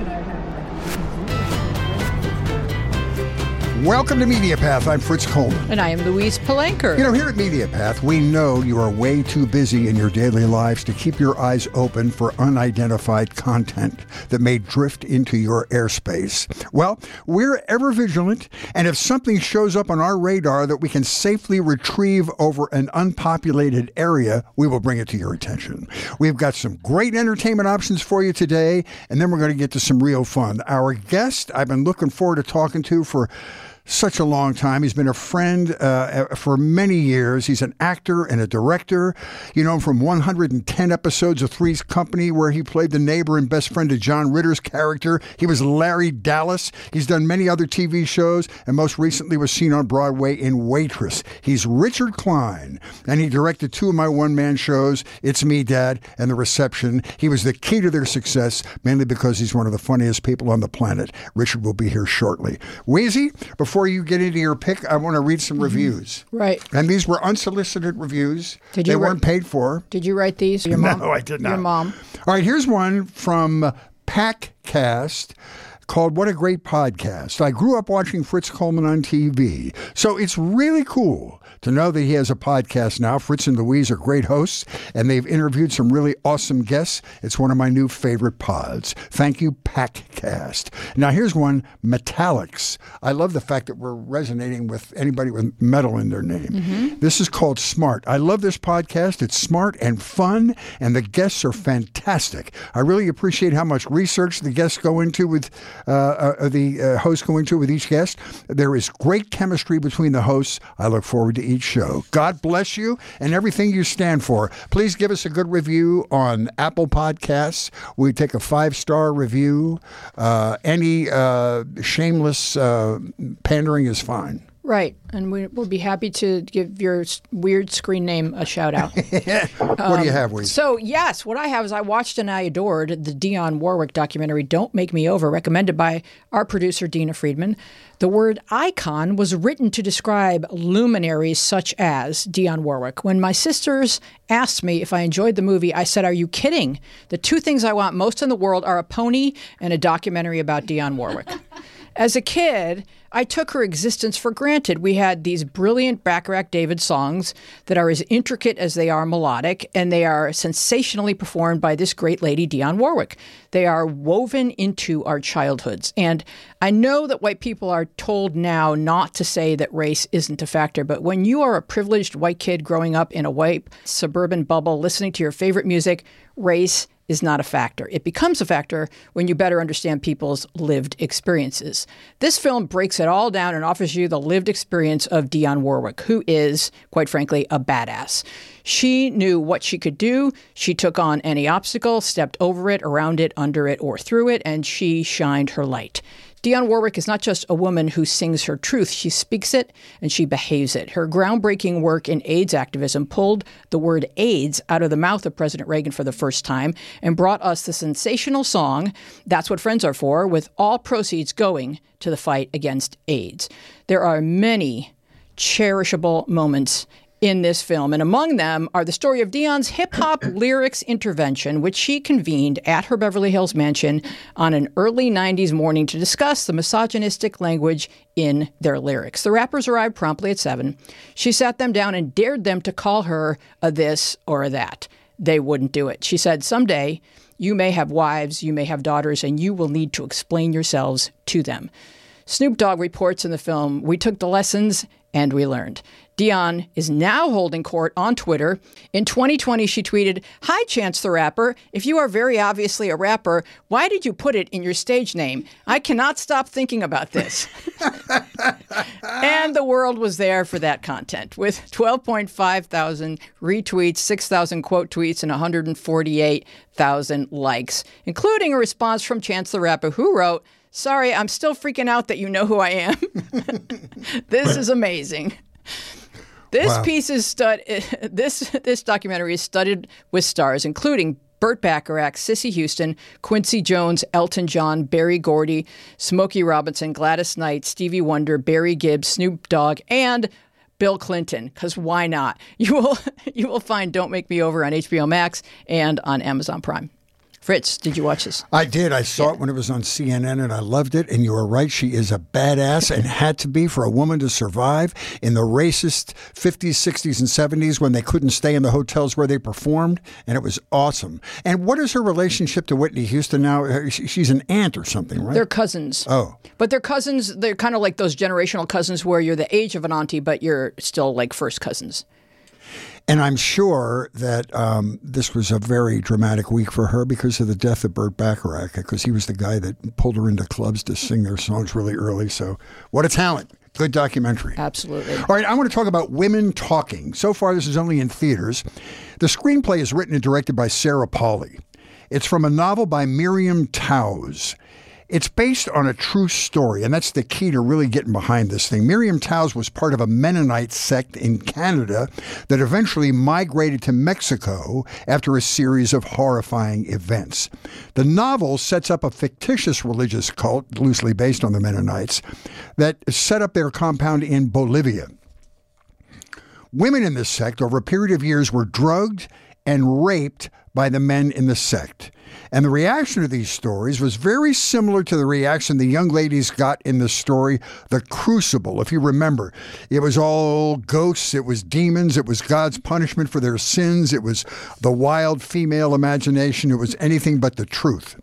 should I have? Welcome to MediaPath. I'm Fritz Coleman. And I am Louise Palanker. You know, here at MediaPath, we know you are way too busy in your daily lives to keep your eyes open for unidentified content that may drift into your airspace. Well, we're ever vigilant, and if something shows up on our radar that we can safely retrieve over an unpopulated area, we will bring it to your attention. We've got some great entertainment options for you today, and then we're going to get to some real fun. Our guest, I've been looking forward to talking to for such a long time. He's been a friend uh, for many years. He's an actor and a director. You know him from 110 episodes of Three's Company, where he played the neighbor and best friend of John Ritter's character. He was Larry Dallas. He's done many other TV shows, and most recently was seen on Broadway in Waitress. He's Richard Kline, and he directed two of my one man shows, It's Me, Dad, and The Reception. He was the key to their success, mainly because he's one of the funniest people on the planet. Richard will be here shortly. Wheezy, before before you get into your pick, I want to read some mm-hmm. reviews. Right. And these were unsolicited reviews. Did you they weren't paid for. Did you write these? Your mom? No, I did not. Your mom. All right, here's one from Packcast called What a Great Podcast. I grew up watching Fritz Coleman on TV, so it's really cool to know that he has a podcast now. Fritz and Louise are great hosts, and they've interviewed some really awesome guests. It's one of my new favorite pods. Thank you, Packcast. Now, here's one Metallics. I love the fact that we're resonating with anybody with metal in their name. Mm-hmm. This is called Smart. I love this podcast. It's smart and fun, and the guests are fantastic. I really appreciate how much research the guests go into with uh, uh, the uh, hosts go into with each guest. There is great chemistry between the hosts. I look forward to each show. God bless you and everything you stand for. Please give us a good review on Apple Podcasts. We take a five star review. Uh, any uh, shameless uh, pandering is fine. Right. And we, will be happy to give your weird screen name a shout out. what um, do you have, Wee? So, yes, what I have is I watched and I adored the Dionne Warwick documentary, Don't Make Me Over, recommended by our producer, Dina Friedman. The word icon was written to describe luminaries such as Dionne Warwick. When my sisters asked me if I enjoyed the movie, I said, Are you kidding? The two things I want most in the world are a pony and a documentary about Dionne Warwick. As a kid, I took her existence for granted. We had these brilliant Bacharach David songs that are as intricate as they are melodic, and they are sensationally performed by this great lady, Dionne Warwick. They are woven into our childhoods. And I know that white people are told now not to say that race isn't a factor, but when you are a privileged white kid growing up in a white suburban bubble, listening to your favorite music, race is not a factor. It becomes a factor when you better understand people's lived experiences. This film breaks it all down and offers you the lived experience of Dionne Warwick, who is, quite frankly, a badass. She knew what she could do. She took on any obstacle, stepped over it, around it, under it, or through it, and she shined her light. Dionne Warwick is not just a woman who sings her truth, she speaks it and she behaves it. Her groundbreaking work in AIDS activism pulled the word AIDS out of the mouth of President Reagan for the first time and brought us the sensational song, That's What Friends Are For, with all proceeds going to the fight against AIDS. There are many cherishable moments in this film. And among them are the story of Dionne's hip hop lyrics intervention, which she convened at her Beverly Hills mansion on an early 90s morning to discuss the misogynistic language in their lyrics. The rappers arrived promptly at 7. She sat them down and dared them to call her a this or a that. They wouldn't do it. She said, Someday you may have wives, you may have daughters, and you will need to explain yourselves to them. Snoop Dogg reports in the film, We took the lessons and we learned. Dionne is now holding court on Twitter. In 2020, she tweeted, Hi, Chance the Rapper. If you are very obviously a rapper, why did you put it in your stage name? I cannot stop thinking about this. and the world was there for that content with 12.5 thousand retweets, 6,000 quote tweets, and 148,000 likes, including a response from Chance the Rapper who wrote, Sorry, I'm still freaking out that you know who I am. this is amazing. This wow. piece is stud. This this documentary is studded with stars, including Burt Bacharach, Cissy Houston, Quincy Jones, Elton John, Berry Gordy, Smokey Robinson, Gladys Knight, Stevie Wonder, Barry Gibb, Snoop Dogg, and Bill Clinton. Because why not? You will you will find "Don't Make Me Over" on HBO Max and on Amazon Prime. Fritz, did you watch this? I did. I saw it when it was on CNN and I loved it. And you were right. She is a badass and had to be for a woman to survive in the racist 50s, 60s, and 70s when they couldn't stay in the hotels where they performed. And it was awesome. And what is her relationship to Whitney Houston now? She's an aunt or something, right? They're cousins. Oh. But they're cousins. They're kind of like those generational cousins where you're the age of an auntie, but you're still like first cousins. And I'm sure that um, this was a very dramatic week for her because of the death of Burt Bacharach, because he was the guy that pulled her into clubs to sing their songs really early. So, what a talent. Good documentary. Absolutely. All right, I want to talk about Women Talking. So far, this is only in theaters. The screenplay is written and directed by Sarah Polley. It's from a novel by Miriam Toews. It's based on a true story, and that's the key to really getting behind this thing. Miriam Toews was part of a Mennonite sect in Canada that eventually migrated to Mexico after a series of horrifying events. The novel sets up a fictitious religious cult, loosely based on the Mennonites, that set up their compound in Bolivia. Women in this sect, over a period of years, were drugged and raped by the men in the sect. And the reaction to these stories was very similar to the reaction the young ladies got in the story The Crucible. If you remember, it was all ghosts, it was demons, it was God's punishment for their sins, it was the wild female imagination, it was anything but the truth.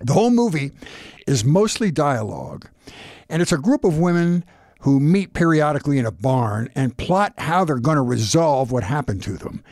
The whole movie is mostly dialogue, and it's a group of women who meet periodically in a barn and plot how they're going to resolve what happened to them.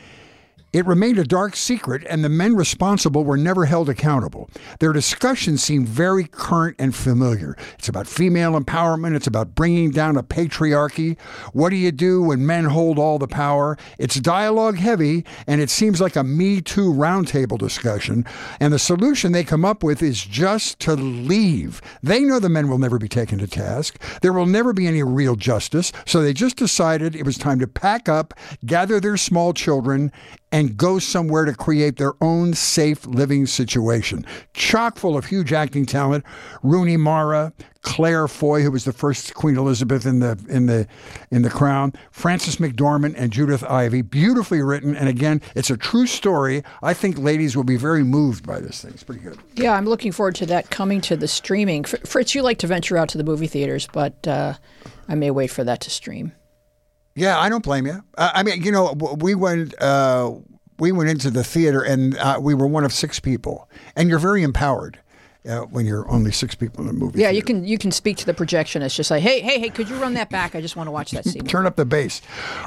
It remained a dark secret, and the men responsible were never held accountable. Their discussions seem very current and familiar. It's about female empowerment, it's about bringing down a patriarchy. What do you do when men hold all the power? It's dialogue heavy, and it seems like a Me Too roundtable discussion. And the solution they come up with is just to leave. They know the men will never be taken to task, there will never be any real justice, so they just decided it was time to pack up, gather their small children, and go somewhere to create their own safe living situation. Chock full of huge acting talent. Rooney Mara, Claire Foy, who was the first Queen Elizabeth in the in the in the crown, Frances McDormand and Judith Ivey. Beautifully written, and again, it's a true story. I think ladies will be very moved by this thing. It's pretty good. Yeah, I'm looking forward to that coming to the streaming. Fritz, you like to venture out to the movie theaters, but uh, I may wait for that to stream. Yeah, I don't blame you. I mean, you know, we went uh, we went into the theater and uh, we were one of six people, and you're very empowered. Uh, when you're only six people in a movie. Yeah, theater. you can you can speak to the projectionist. Just like, hey, hey, hey, could you run that back? I just want to watch that scene. Turn up the bass.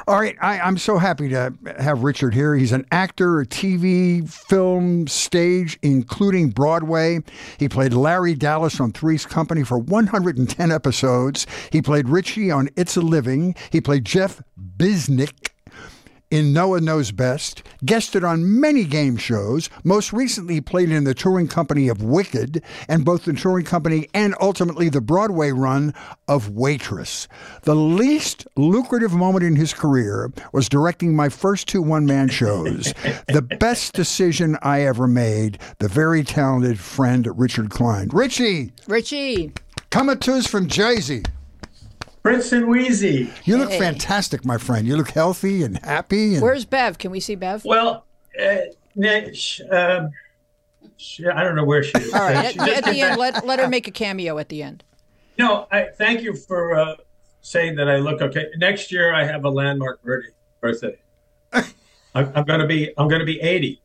All right, I, am so happy to have Richard here. He's an actor, TV, film, stage, including Broadway. He played Larry Dallas on Three's Company for 110 episodes. He played Richie on It's a Living. He played Jeff Bisnick in Noah Knows Best, guested on many game shows, most recently played in the touring company of Wicked, and both the touring company and ultimately the Broadway run of Waitress. The least lucrative moment in his career was directing my first two one man shows. the best decision I ever made, the very talented friend Richard Kline. Richie! Richie! Coming to us from Jersey. Prince and Wheezy. You look hey. fantastic, my friend. You look healthy and happy. And... Where's Bev? Can we see Bev? Well, uh, she, I don't know where she is. All right. at, at the end, let, let her make a cameo at the end. No, I thank you for uh, saying that I look okay. Next year, I have a landmark birthday. I'm, I'm going to be I'm going to be 80.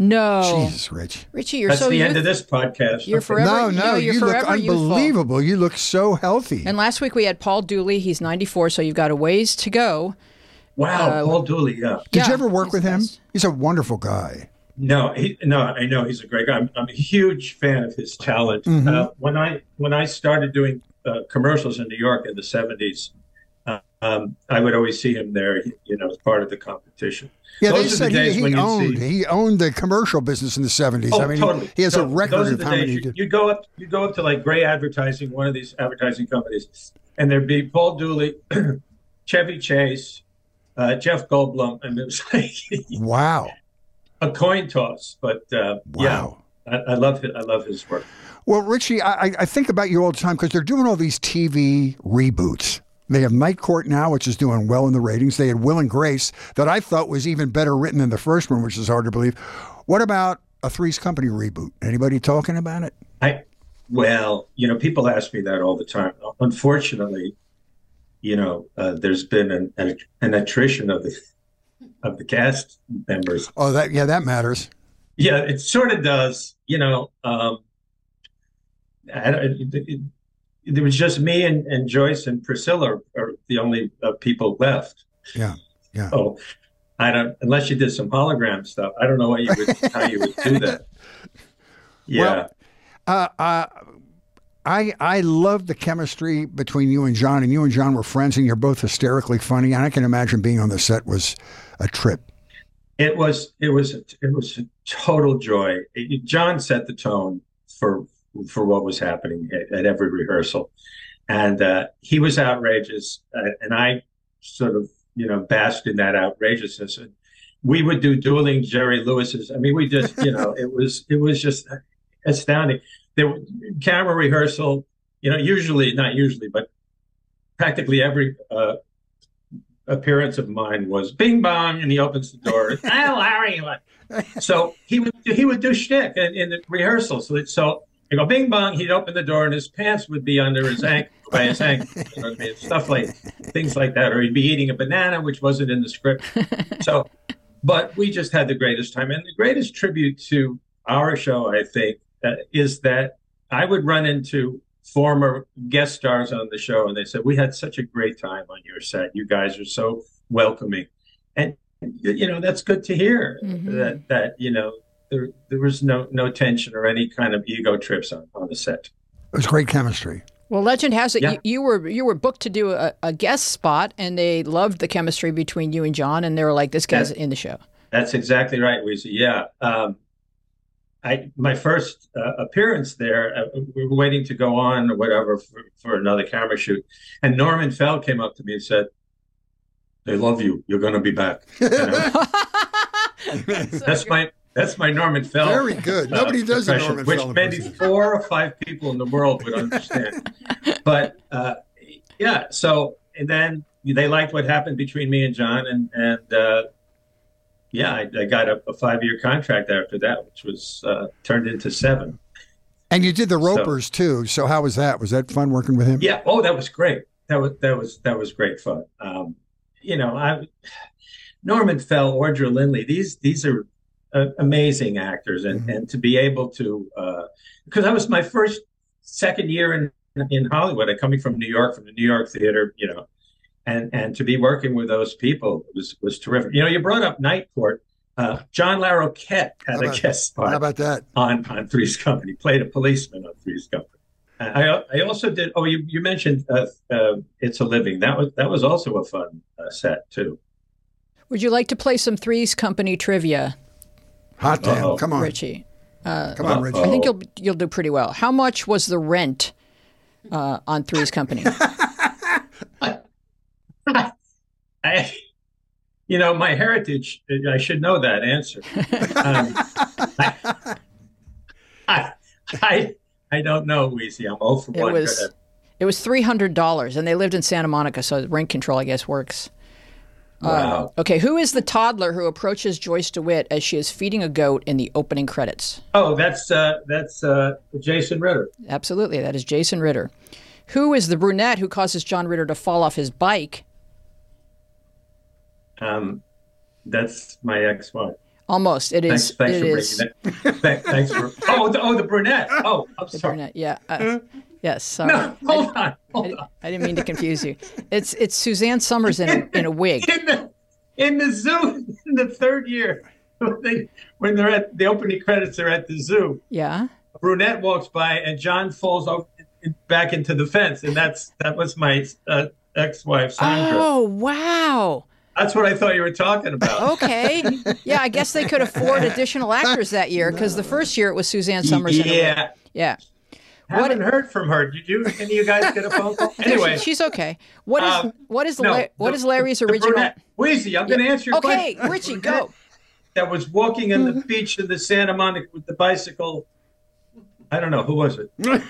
No, Jesus, Rich. Richie, you're That's so the youth- end of this podcast. You're forever. No, no, you're you look unbelievable. Youthful. You look so healthy. And last week we had Paul Dooley. He's 94, so you've got a ways to go. Wow, uh, Paul Dooley. Yeah. Did yeah, you ever work with him? Best. He's a wonderful guy. No, he, no, I know he's a great guy. I'm, I'm a huge fan of his talent. Mm-hmm. Uh, when I when I started doing uh, commercials in New York in the 70s, uh, um, I would always see him there. You know, as part of the competition. Yeah, Those they are the said he, he owned see... he owned the commercial business in the seventies. Oh, I mean, totally. he has so a record of how many. You, you go up, you go up to like Gray Advertising, one of these advertising companies, and there'd be Paul Dooley, Chevy Chase, uh, Jeff Goldblum, and it was like wow, a coin toss. But uh, wow. yeah, I, I love his, I love his work. Well, Richie, I, I think about you all the time because they're doing all these TV reboots. They have Night Court now, which is doing well in the ratings. They had Will and Grace, that I thought was even better written than the first one, which is hard to believe. What about a Three's Company reboot? Anybody talking about it? I well, you know, people ask me that all the time. Unfortunately, you know, uh, there's been an, an, an attrition of the of the cast members. Oh, that yeah, that matters. Yeah, it sort of does. You know, um, I, it, it, it, was just me and, and Joyce and Priscilla are the only uh, people left. Yeah, yeah. So I don't unless you did some hologram stuff. I don't know what you would, how you would do that. Yeah. Well, uh, uh, I I love the chemistry between you and John, and you and John were friends, and you're both hysterically funny. And I can imagine being on the set was a trip. It was it was it was a total joy. It, John set the tone for for what was happening at, at every rehearsal, and uh, he was outrageous, uh, and I sort of you know basked in that outrageousness. And we would do dueling Jerry Lewis's. I mean, we just you know it was it was just astounding there camera rehearsal. You know, usually not usually, but practically every uh, appearance of mine was bing bong, and he opens the door. oh, Larry. So he would he would do shtick in, in the rehearsal. So so I go bing bong. He'd open the door, and his pants would be under his ankle by his ankle. You know I mean? Stuff like things like that, or he'd be eating a banana, which wasn't in the script. So, but we just had the greatest time, and the greatest tribute to our show, I think, uh, is that I would run into former guest stars on the show and they said, We had such a great time on your set. You guys are so welcoming. And, you know, that's good to hear mm-hmm. that, that, you know, there, there was no, no tension or any kind of ego trips on, on the set. It was great chemistry. Well, legend has it yeah. you, you, were you were booked to do a, a, guest spot, and they loved the chemistry between you and John, and they were like, "This guy's in the show." That's exactly right, Weezy. Yeah, um, I my first uh, appearance there, uh, we were waiting to go on or whatever for, for another camera shoot, and Norman Fell came up to me and said, "They love you. You're going to be back." that's, that's my that's my Norman Fell. Very good. Uh, Nobody does a Norman which Fell. Which maybe four or five people in the world would understand. but uh, yeah, so and then they liked what happened between me and John, and and uh, yeah, I, I got a, a five year contract after that, which was uh, turned into seven. And you did the Ropers so, too. So how was that? Was that fun working with him? Yeah. Oh, that was great. That was that was that was great fun. Um, you know, I Norman Fell, Audra Lindley. These these are uh, amazing actors, and mm-hmm. and to be able to because uh, that was my first second year in in Hollywood. I coming from New York, from the New York theater. You know, and and to be working with those people was was terrific. You know, you brought up Night Court. Uh, John Larroquette had about, a guest spot. How about that on on Three's Company? Played a policeman on Three's Company. I I also did. Oh, you you mentioned uh, uh, It's a Living. That was that was also a fun uh, set too. Would you like to play some Three's Company trivia? Hot damn! Uh-oh. Come on, Richie. Uh, Come on, Richie. I think you'll you'll do pretty well. How much was the rent uh, on Three's Company? I, you know, my heritage, I should know that answer. Um, I, I, I, don't know, Weezy. I'm old for one. it Was, it was $300, and they lived in Santa Monica, so rent control, I guess, works. Wow. Uh, okay, who is the toddler who approaches Joyce DeWitt as she is feeding a goat in the opening credits? Oh, that's uh, that's uh, Jason Ritter. Absolutely, that is Jason Ritter. Who is the brunette who causes John Ritter to fall off his bike um, that's my ex-wife. Almost. It is. Thanks, thanks it for is. That. thanks for. Oh, the, oh, the brunette. Oh, I'm the sorry. Brunette. Yeah. Uh, yes. Sorry. No, hold I, on. Hold I, on. I didn't mean to confuse you. It's it's Suzanne Somers in a, in a wig. In the in the zoo in the third year when, they, when they're at the opening credits, they're at the zoo. Yeah. Brunette walks by and John falls over back into the fence, and that's that was my uh, ex-wife Sandra. Oh wow. That's what I thought you were talking about. Okay. Yeah, I guess they could afford additional actors that year because the first year it was Suzanne Somers. Yeah. Yeah. Haven't what, heard from her. Did you? Any of you guys get a phone call? Anyway, she's okay. What is um, what is no, La- what the, is Larry's original? Brunette. Weezy, I'm going to answer your okay, question. Okay, Richie, go. That was walking on the mm-hmm. beach in the Santa Monica with the bicycle. I don't know who was it.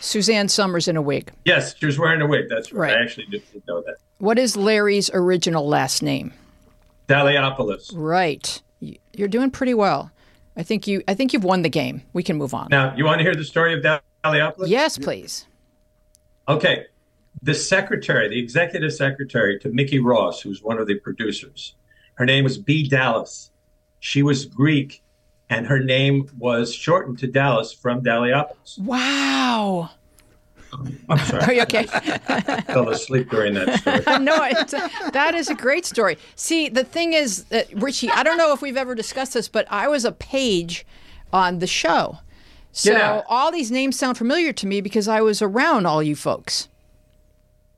Suzanne Somers in a wig. Yes, she was wearing a wig. That's right. right. I actually didn't know that. What is Larry's original last name? Daliopoulos. Right. You're doing pretty well. I think you. I think you've won the game. We can move on. Now, you want to hear the story of Dalliopolis? Yes, please. Okay. The secretary, the executive secretary to Mickey Ross, who's one of the producers, her name was B. Dallas. She was Greek, and her name was shortened to Dallas from Dalliopolis. Wow. I'm sorry. Are you okay? I fell asleep during that story. no, it's, uh, that is a great story. See, the thing is, that, Richie, I don't know if we've ever discussed this, but I was a page on the show. So all these names sound familiar to me because I was around all you folks.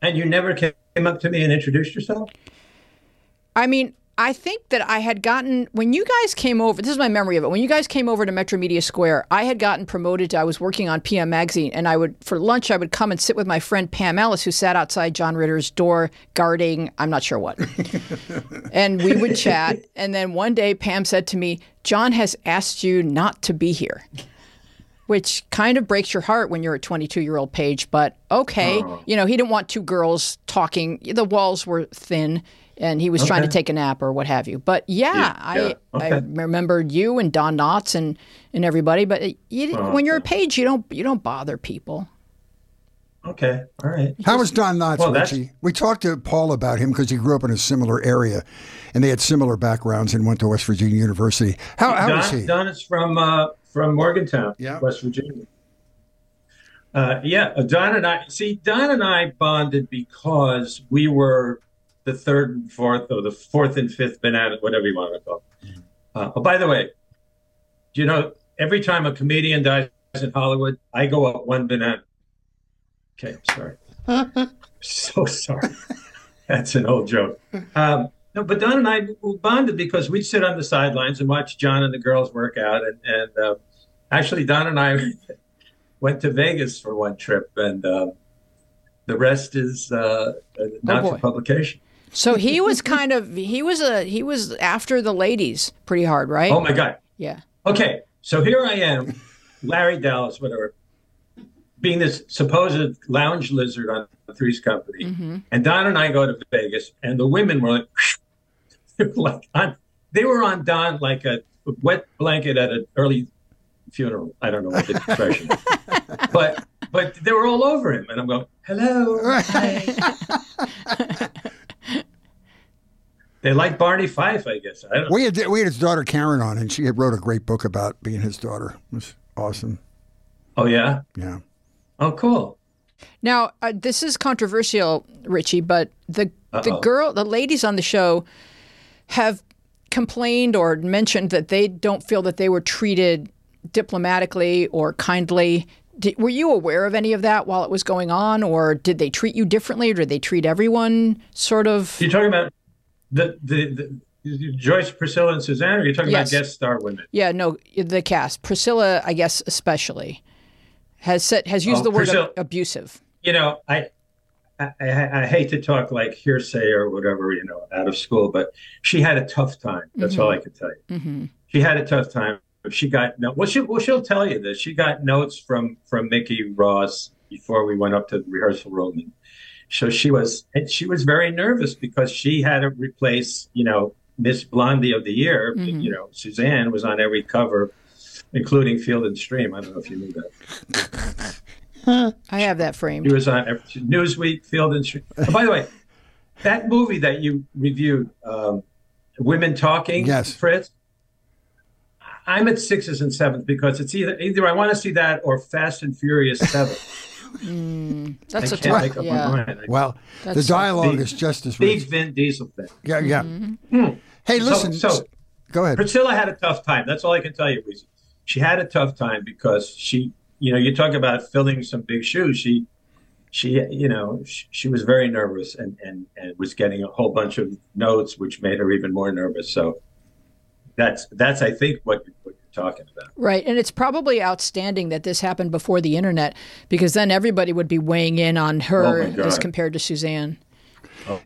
And you never came up to me and introduced yourself? I mean, I think that I had gotten when you guys came over. This is my memory of it. When you guys came over to Metro Media Square, I had gotten promoted. To, I was working on PM Magazine, and I would for lunch I would come and sit with my friend Pam Ellis, who sat outside John Ritter's door guarding I'm not sure what, and we would chat. And then one day Pam said to me, "John has asked you not to be here." Which kind of breaks your heart when you're a 22 year old page, but okay. You know, he didn't want two girls talking. The walls were thin and he was trying to take a nap or what have you. But yeah, Yeah, I yeah, I remembered you and Don Knotts and and everybody. But you, Oh, when you're a page, you don't you don't bother people. Okay. All right. How was Don Knotts, Well, that's- Richie? We talked to Paul about him because he grew up in a similar area, and they had similar backgrounds and went to West Virginia University. How, how was he? Don is from uh, from Morgantown, Yeah. West Virginia. Uh, yeah, uh, Don and I see Don and I bonded because we were the third and fourth, or the fourth and fifth banana, whatever you want to call. It. Uh, oh, by the way, you know every time a comedian dies in Hollywood, I go up one banana. Okay, I'm sorry. so sorry. That's an old joke. Um, no, but Don and I bonded because we'd sit on the sidelines and watch John and the girls work out. And, and uh, actually, Don and I went to Vegas for one trip, and um, the rest is uh, not boy. for publication. So he was kind of he was a he was after the ladies pretty hard, right? Oh my God. yeah. Okay, so here I am, Larry Dallas, whatever, being this supposed lounge lizard on the Three's Company, and Don and I go to Vegas, and the women were like, like on, they were on Don like a wet blanket at an early funeral. I don't know what the expression, is. but but they were all over him, and I'm going, hello. hi." They like Barney Fife, I guess. I don't. We had we had his daughter Karen on, and she had wrote a great book about being his daughter. It was awesome. Oh yeah. Yeah. Oh cool. Now, uh, this is controversial, Richie, but the the Uh-oh. girl, the ladies on the show have complained or mentioned that they don't feel that they were treated diplomatically or kindly. Did, were you aware of any of that while it was going on, or did they treat you differently, or did they treat everyone sort of? You're talking about the the, the Joyce, Priscilla, and Suzanne. Or you're talking Yes. about guest star women. Yeah, no, the cast, Priscilla, I guess especially, has said has used Oh, the word Priscilla- abusive. You know, I, I I I hate to talk like hearsay or whatever, you know, out of school, but she had a tough time. That's all I can tell you. hmm She had a tough time. She got no. Well, she well she'll tell you this. She got notes from from Mickey Ross before we went up to the rehearsal room, and so she was and she was very nervous because she had to replace you know Miss Blondie of the Year. Mhm. You know, Suzanne was on every cover, including Field and Stream. I don't know if you knew that. I have that frame. He was on Newsweek, Field and Stream. Oh, by the way, that movie that you reviewed, um, Women Talking, Yes. Fritz. I'm at sixes and sevens because it's either either I want to see that or Fast and Furious Seven. Mm, that's I a can't tough. make up Yeah, my mind. Well, the dialogue Big- is just as Big rich. Vin Diesel thing. Yeah, yeah. Mm-hmm. Hmm. Hey, So- listen. so- go ahead. Priscilla had a tough time. That's all I can tell you. Reese. She had a tough time because she, you know, you talk about filling some big shoes. She, she, you know, she, she was very nervous and, and and was getting a whole bunch of notes, which made her even more nervous. So that's that's I think what, what you're talking about. Right, and it's probably outstanding that this happened before the internet, because then everybody would be weighing in on her Oh, as compared to Suzanne.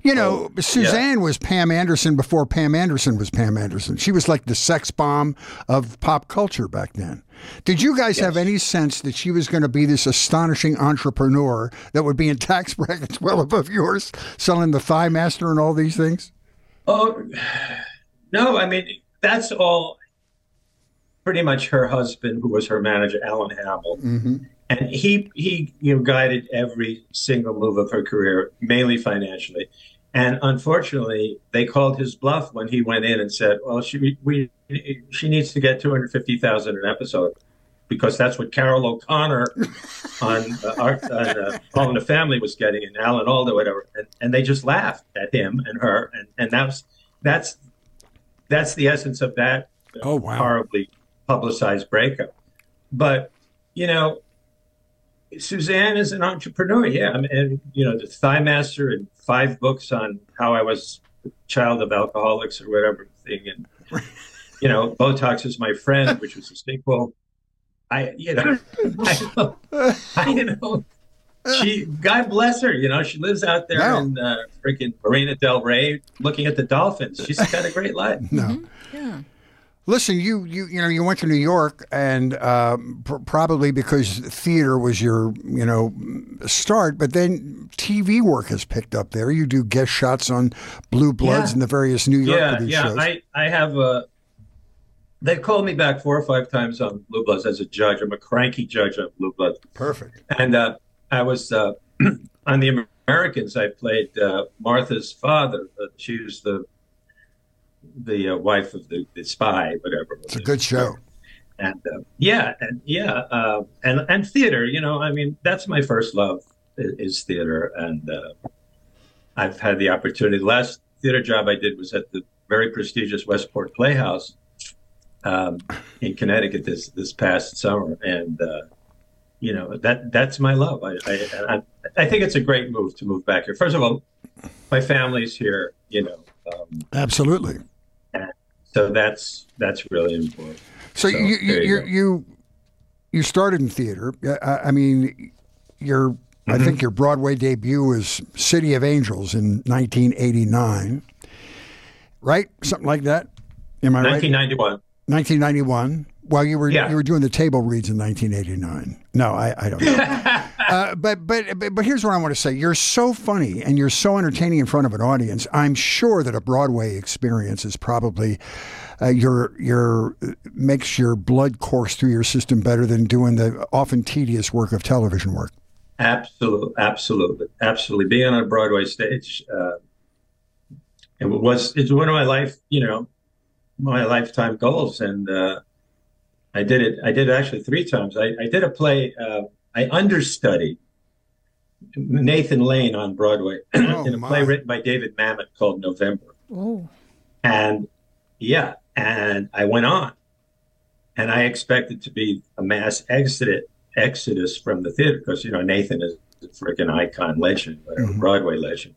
You know, Suzanne was Pam Anderson before Pam Anderson was Pam Anderson. She was like the sex bomb of pop culture back then. Did you guys have any sense that she was going to be this astonishing entrepreneur that would be in tax brackets well above yours, selling the Thigh Master and all these things? Oh no, I mean that's all. pretty much her husband, who was her manager, Alan Hamel, Mm-hmm. And he he you know guided every single move of her career, mainly financially. And unfortunately, they called his bluff when he went in and said, "Well, she we she needs to get two hundred fifty thousand an episode." Because that's what Carroll O'Connor on, uh, our, on uh, All in the Family was getting, and Alan Alda, whatever, and, and they just laughed at him and her, and, and that was that's that's the essence of that Oh, wow. horribly publicized breakup. But you know, Suzanne is an entrepreneur. Yeah, I mean, and you know, the Thigh Master and five books on how I was a child of alcoholics or whatever thing, and you know, Botox is my friend, which was a sequel. I, you know, I know, I know. She, God bless her. You know, she lives out there No. in uh, freaking Marina Del Rey, looking at the dolphins. She's got a great life. No. Yeah. Listen, you you you know you went to New York, and um, pr- probably because theater was your you know start, but then TV work has picked up there. You do guest shots on Blue Bloods Yeah. and the various New York yeah, yeah. shows. I, I have a. They've called me back four or five times on Blue Bloods as a judge. I'm a cranky judge on Blue Bloods, Perfect. and uh, I was uh, on the Americans. I played uh, Martha's father. Uh, she was the the uh, wife of the, the spy, whatever. It's a good show. and uh, yeah, and yeah, uh, and and theater. You know, I mean, that's my first love is theater, and uh, I've had the opportunity. The last theater job I did was at the very prestigious Westport Playhouse um, in Connecticut this this past summer, and uh, you know that that's my love. I, I I I think it's a great move to move back here. First of all, my family's here. You know. Um, Absolutely. So that's that's really important. So, So, you you you you, you started in theater. I, I mean, your I Mm-hmm. think your Broadway debut was City of Angels in 1989, right? Something like that. Am I right? 1991. 1991. Well, you were Yeah. you were doing the table reads in 1989. No, I, I don't know. uh, but, but but but here's what I want to say. You're so funny and you're so entertaining in front of an audience. I'm sure that a Broadway experience is probably uh, your your makes your blood course through your system better than doing the often tedious work of television work. Absolutely, absolutely, absolutely. Being on a Broadway stage, uh, it was it's one of my life, you know, my lifetime goals, and uh, I did it. I did it actually three times. I, I did a play. I understudied Nathan Lane on Broadway Oh, in a my. play written by David Mamet called November. Oh. And yeah, and I went on, and I expected to be a mass exodus exodus from the theater because you know Nathan is a freaking icon legend, whatever, Mhm. Broadway legend,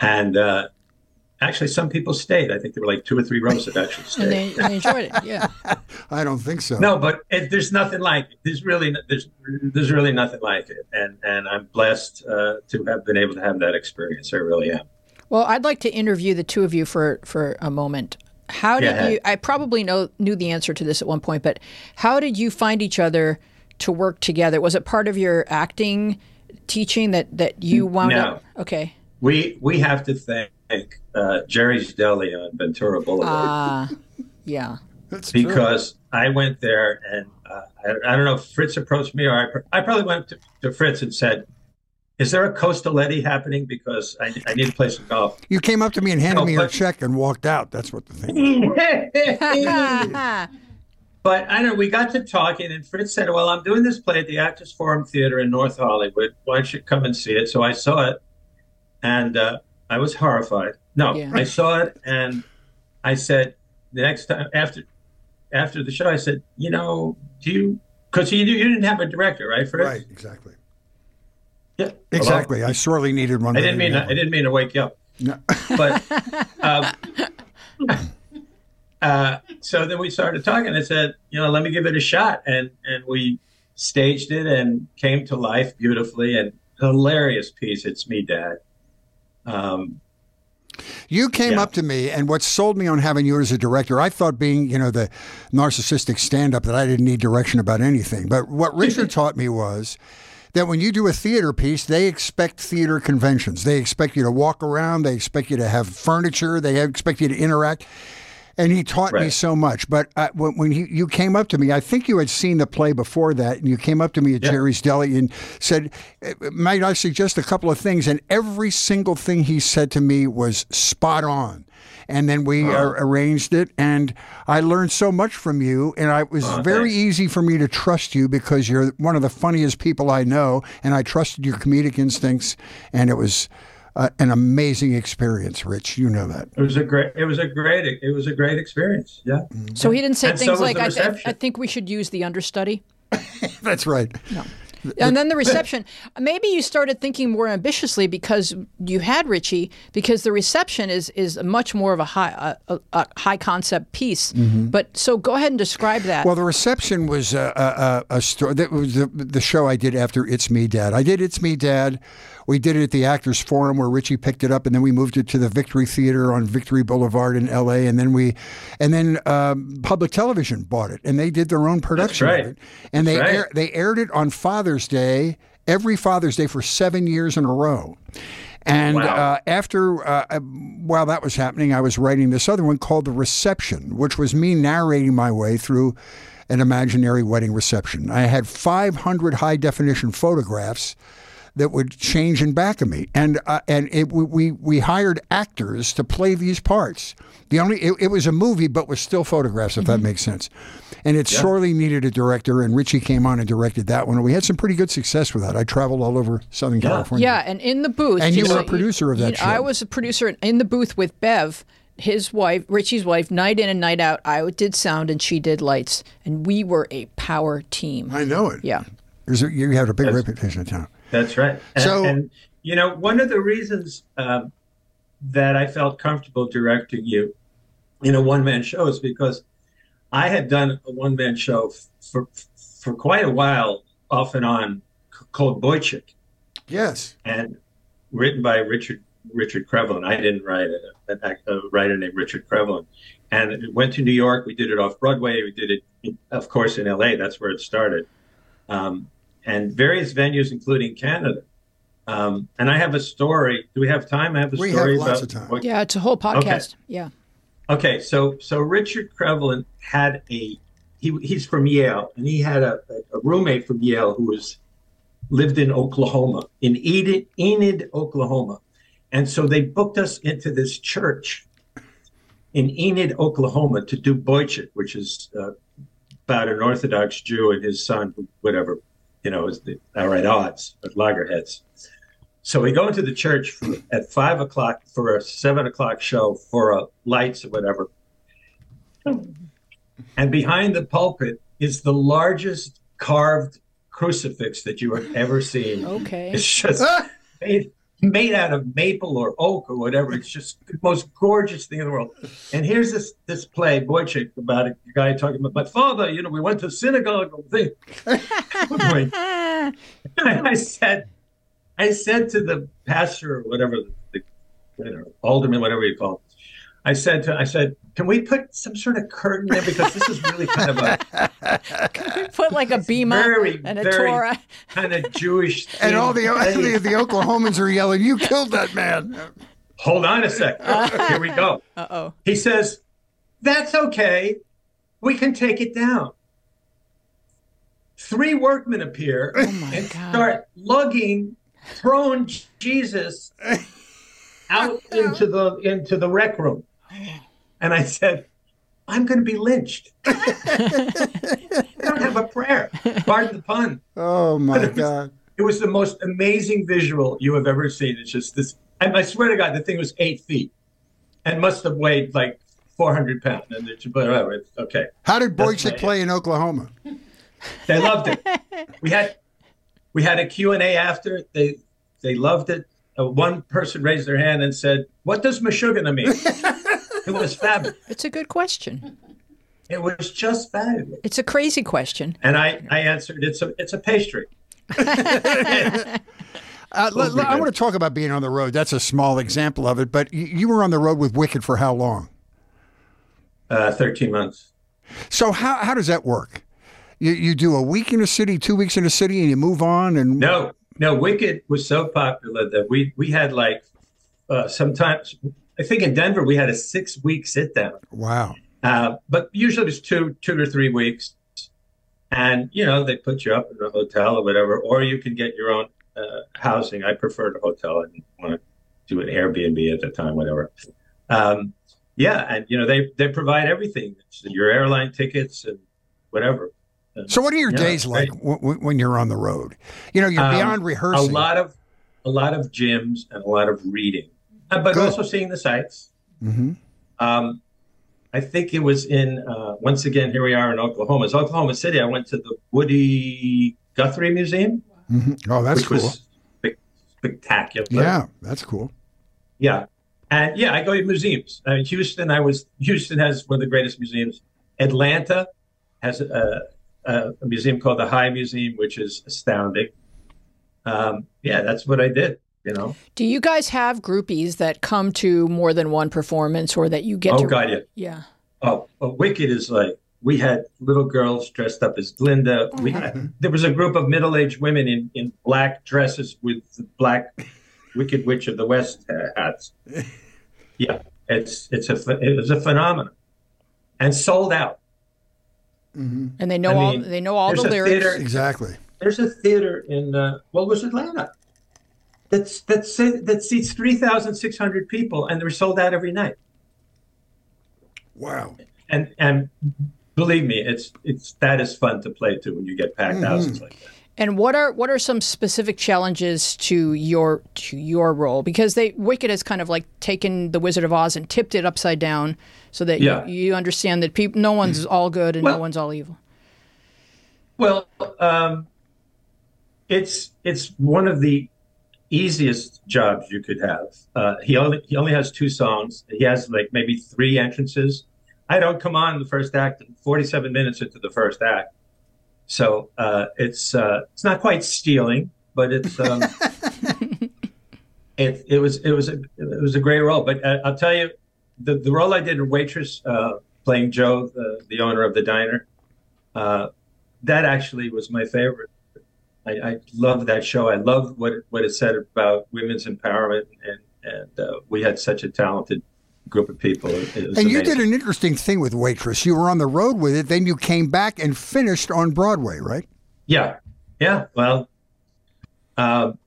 and uh, actually some people stayed. I think there were like two or three rows that actually And stayed. they, and they enjoyed it. Yeah. I don't think so. No, but it, there's nothing like it. There's really there's there's really nothing like it, and and I'm blessed uh, to have been able to have that experience. I really am. Well, I'd like to interview the two of you for for a moment. How did Yeah. you? I probably know knew the answer to this at one point, but how did you find each other to work together? Was it part of your acting teaching that that you wound No. up? Okay. We we have to thank uh, Jerry's Deli on Ventura Boulevard. Ah, yeah. That's true. because I went there and uh, I, I don't know if Fritz approached me or I, I probably went to, to Fritz and said, "Is there a coastal eddy happening? Because I, I need to play some golf." you came up to me and handed No, me your check and walked out. That's what the thing. is. but I don't know. We got to talking, and Fritz said, "Well, I'm doing this play at the Actors Forum Theater in North Hollywood. Why don't you come and see it?" So I saw it, and uh, I was horrified. No, Yeah. I saw it, and I said the next time after after the show, I said, "You know, do you?" Because you, you didn't have a director, right, Fritz? right. Exactly. Yeah. Exactly. I sorely needed one. I didn't mean have I didn't mean to wake you up, one. but um, uh, so then we started talking. I said, you know, let me give it a shot, and and we staged it and came to life beautifully and hilarious piece. It's me, Dad. Um, You came Yeah. up to me, and what sold me on having you as a director, I thought being, you know, the narcissistic stand up that I didn't need direction about anything. But what Richard taught me was that when you do a theater piece, they expect theater conventions. They expect you to walk around, they expect you to have furniture, they expect you to interact. And he taught me so much. But uh, when, when he, you came up to me, I think you had seen the play before that, and you came up to me at Yeah. Jerry's Deli and said, "Uh, "Might I suggest a couple of things?" And every single thing he said to me was spot on. And then we uh, arranged it, and I learned so much from you. And I, it was Oh, very thanks. easy for me to trust you because you're one of the funniest people I know, and I trusted your comedic instincts. And it was uh, an amazing experience, Rich. You know that. It was a great. It was a great. It was a great experience. Yeah. So he didn't say And things was like, I, th- I think we should use the understudy. That's right. No. And then the reception. Maybe you started thinking more ambitiously because you had Richie. Because the reception is is much more of a high a, a, a high concept piece. But so go ahead and describe that. Mm-hmm. Well, the reception was a, a, a, a story. That was the, the show I did after It's Me, Dad. I did It's Me, Dad. We did it at the Actors Forum where Richie picked it up, and then we moved it to the Victory Theater on Victory Boulevard in L.A. And then we, and then um, public television bought it, and they did their own production right. of it, and they right. air, they aired it on Father's Day every Father's Day for seven years in a row. And Wow. uh, after, uh, uh, while that was happening, I was writing this other one called The Reception, which was me narrating my way through an imaginary wedding reception. I had 500 high definition photographs that would change in back of me, and uh, and it, we, we we hired actors to play these parts. The only it, it was a movie, but was still photographs, if that makes sense. And it sorely needed a director, and Richie came on and directed that one. And we had some pretty good success with that. I traveled all over Southern California. yeah, and in the booth. And you just were so a producer of that you know, I was a producer in the booth with Bev. His wife, Richie's wife, night in and night out. I did sound and she did lights, and we were a power team. I know it. Yeah. A, you had a big reputation in town. That's right. And, So- and you know, one of the reasons um, that I felt comfortable directing you in a one-man show is because I had done a one-man show for for quite a while, off and on, called Boychik, Yes. and written by Richard Richard Krevolin. I didn't write it. A writer named Richard Krevolin, and it went to New York. We did it off Broadway. We did it, in, of course, in L.A. That's where it started, um, and various venues, including Canada. Um, and I have a story. Do we have time? I have a We have story lots about of time. what- Yeah, it's a whole podcast. Yeah. Okay, so so Richard Krevolin had a he he's from Yale, and he had a, a roommate from Yale who was lived in Oklahoma, in Enid, Enid, Oklahoma, and so they booked us into this church in Enid, Oklahoma, to do Boychik, which is uh, about an Orthodox Jew and his son, whatever, you know, is the, at odds at loggerheads. So we go into the church for, at five o'clock for a seven o'clock show for a lights or whatever. And behind the pulpit is the largest carved crucifix that you have ever seen. Okay. It's just made, made out of maple or oak or whatever. It's just the most gorgeous thing in the world. And here's this this play, Boychik, about a guy talking about my father. You know, we went to synagogue. Thing. I said, I said to the pastor or whatever, the you know, alderman, whatever you call. It, I said to, I said, can we put some sort of curtain there because this is really kind of a Put like a bema very, and a very Torah. kind of Jewish. And all the, the the Oklahomans are yelling, "You killed that man!" Hold on a second. Here we go. Uh oh. He says, That's okay. We can take it down. Three workmen appear my and God. start lugging prone Jesus out into the into the rec room. And I said, I'm going to be lynched. I don't have a prayer. Pardon the pun. Oh my it was- God! It was the most amazing visual you have ever seen. It's just this. I, I swear to God, the thing was eight feet and must have weighed like 400 pounds. And it's, but whatever, it's okay. How did That's Boychik play in Oklahoma? They loved it. we had we had a Q and A after. They they loved it. Uh, one person raised their hand and said, "What does Meshuggah mean?" it was fabulous. It's a good question. It was just fabulous. It's a crazy question. And I I answered, "It's a it's a pastry." Uh, let- let- I want to talk about being on the road. That's a small example of it. But you, you were on the road with Wicked for how long? Uh, Thirteen months. So how how does that work? You you do a week in a city, two weeks in a city, and you move on. And No, no. Wicked was so popular that we we had like uh, sometimes I think in Denver we had a six week sit down, wow, Uh, but usually it's two two to three weeks, and you know they put you up in a hotel or whatever, or you can get your own uh, housing. I preferred a hotel. I didn't want to do an Airbnb at the time, whatever. Um, yeah, and you know they they provide everything, your airline tickets and whatever. So, what are your Yeah, days like great. when you're on the road? You know, you're Um, beyond a lot of a lot of gyms and a lot of reading, Uh, but Good. also seeing the sights. hmm Um, I think it was in uh, once again here we are in Oklahoma. It's Oklahoma City. I went to the Woody Guthrie Museum, hmm Oh, that's which cool. was spe- spectacular. yeah, that's cool. yeah, and yeah, I go to museums. I mean, Houston. I was Houston has one of the greatest museums. Atlanta has a, a, a museum called the High Museum, which is astounding. Um, yeah, that's what I did. You know. Do you guys have groupies that come to more than one performance or that you get Oh to? God, yeah. Yeah. Oh, well, Wicked is like we had little girls dressed up as Glinda. We had, there was a group of middle-aged women in, in black dresses with black Wicked Witch of the West uh, hats. Yeah, it's it's a it was a phenomenon, and sold out. hmm And they know I all mean, they know all the lyrics. theater- Exactly. There's a theater in uh, well, it was Atlanta. That's that's that seats three thousand six hundred people, and they're sold out every night. Wow. And and believe me, it's it's that is fun to play to when you get packed Mhm. houses like that. And what are what are some specific challenges to your to your role? Because they Wicked has kind of like taken the Wizard of Oz and tipped it upside down, so that Yeah. you, you understand that people no one's all good and no one's all evil. Well, um, it's it's one of the easiest jobs you could have. Uh, he only he only has two songs. He has like maybe three entrances. I don't come on in the first act. Forty-seven minutes into the first act, so uh, it's uh, it's not quite stealing, but it's um, it it was it was a it was a great role. But uh, I'll tell you, the the role I did in Waitress, uh, playing Joe, the, the owner of the diner. Uh, that actually was my favorite. I, I love that show. I love what it, what it said about women's empowerment, and and uh, we had such a talented group of people. It, it was And you did an interesting thing with Waitress. You were on the road with it, then you came back and finished on Broadway, right? Yeah, yeah. Well, um,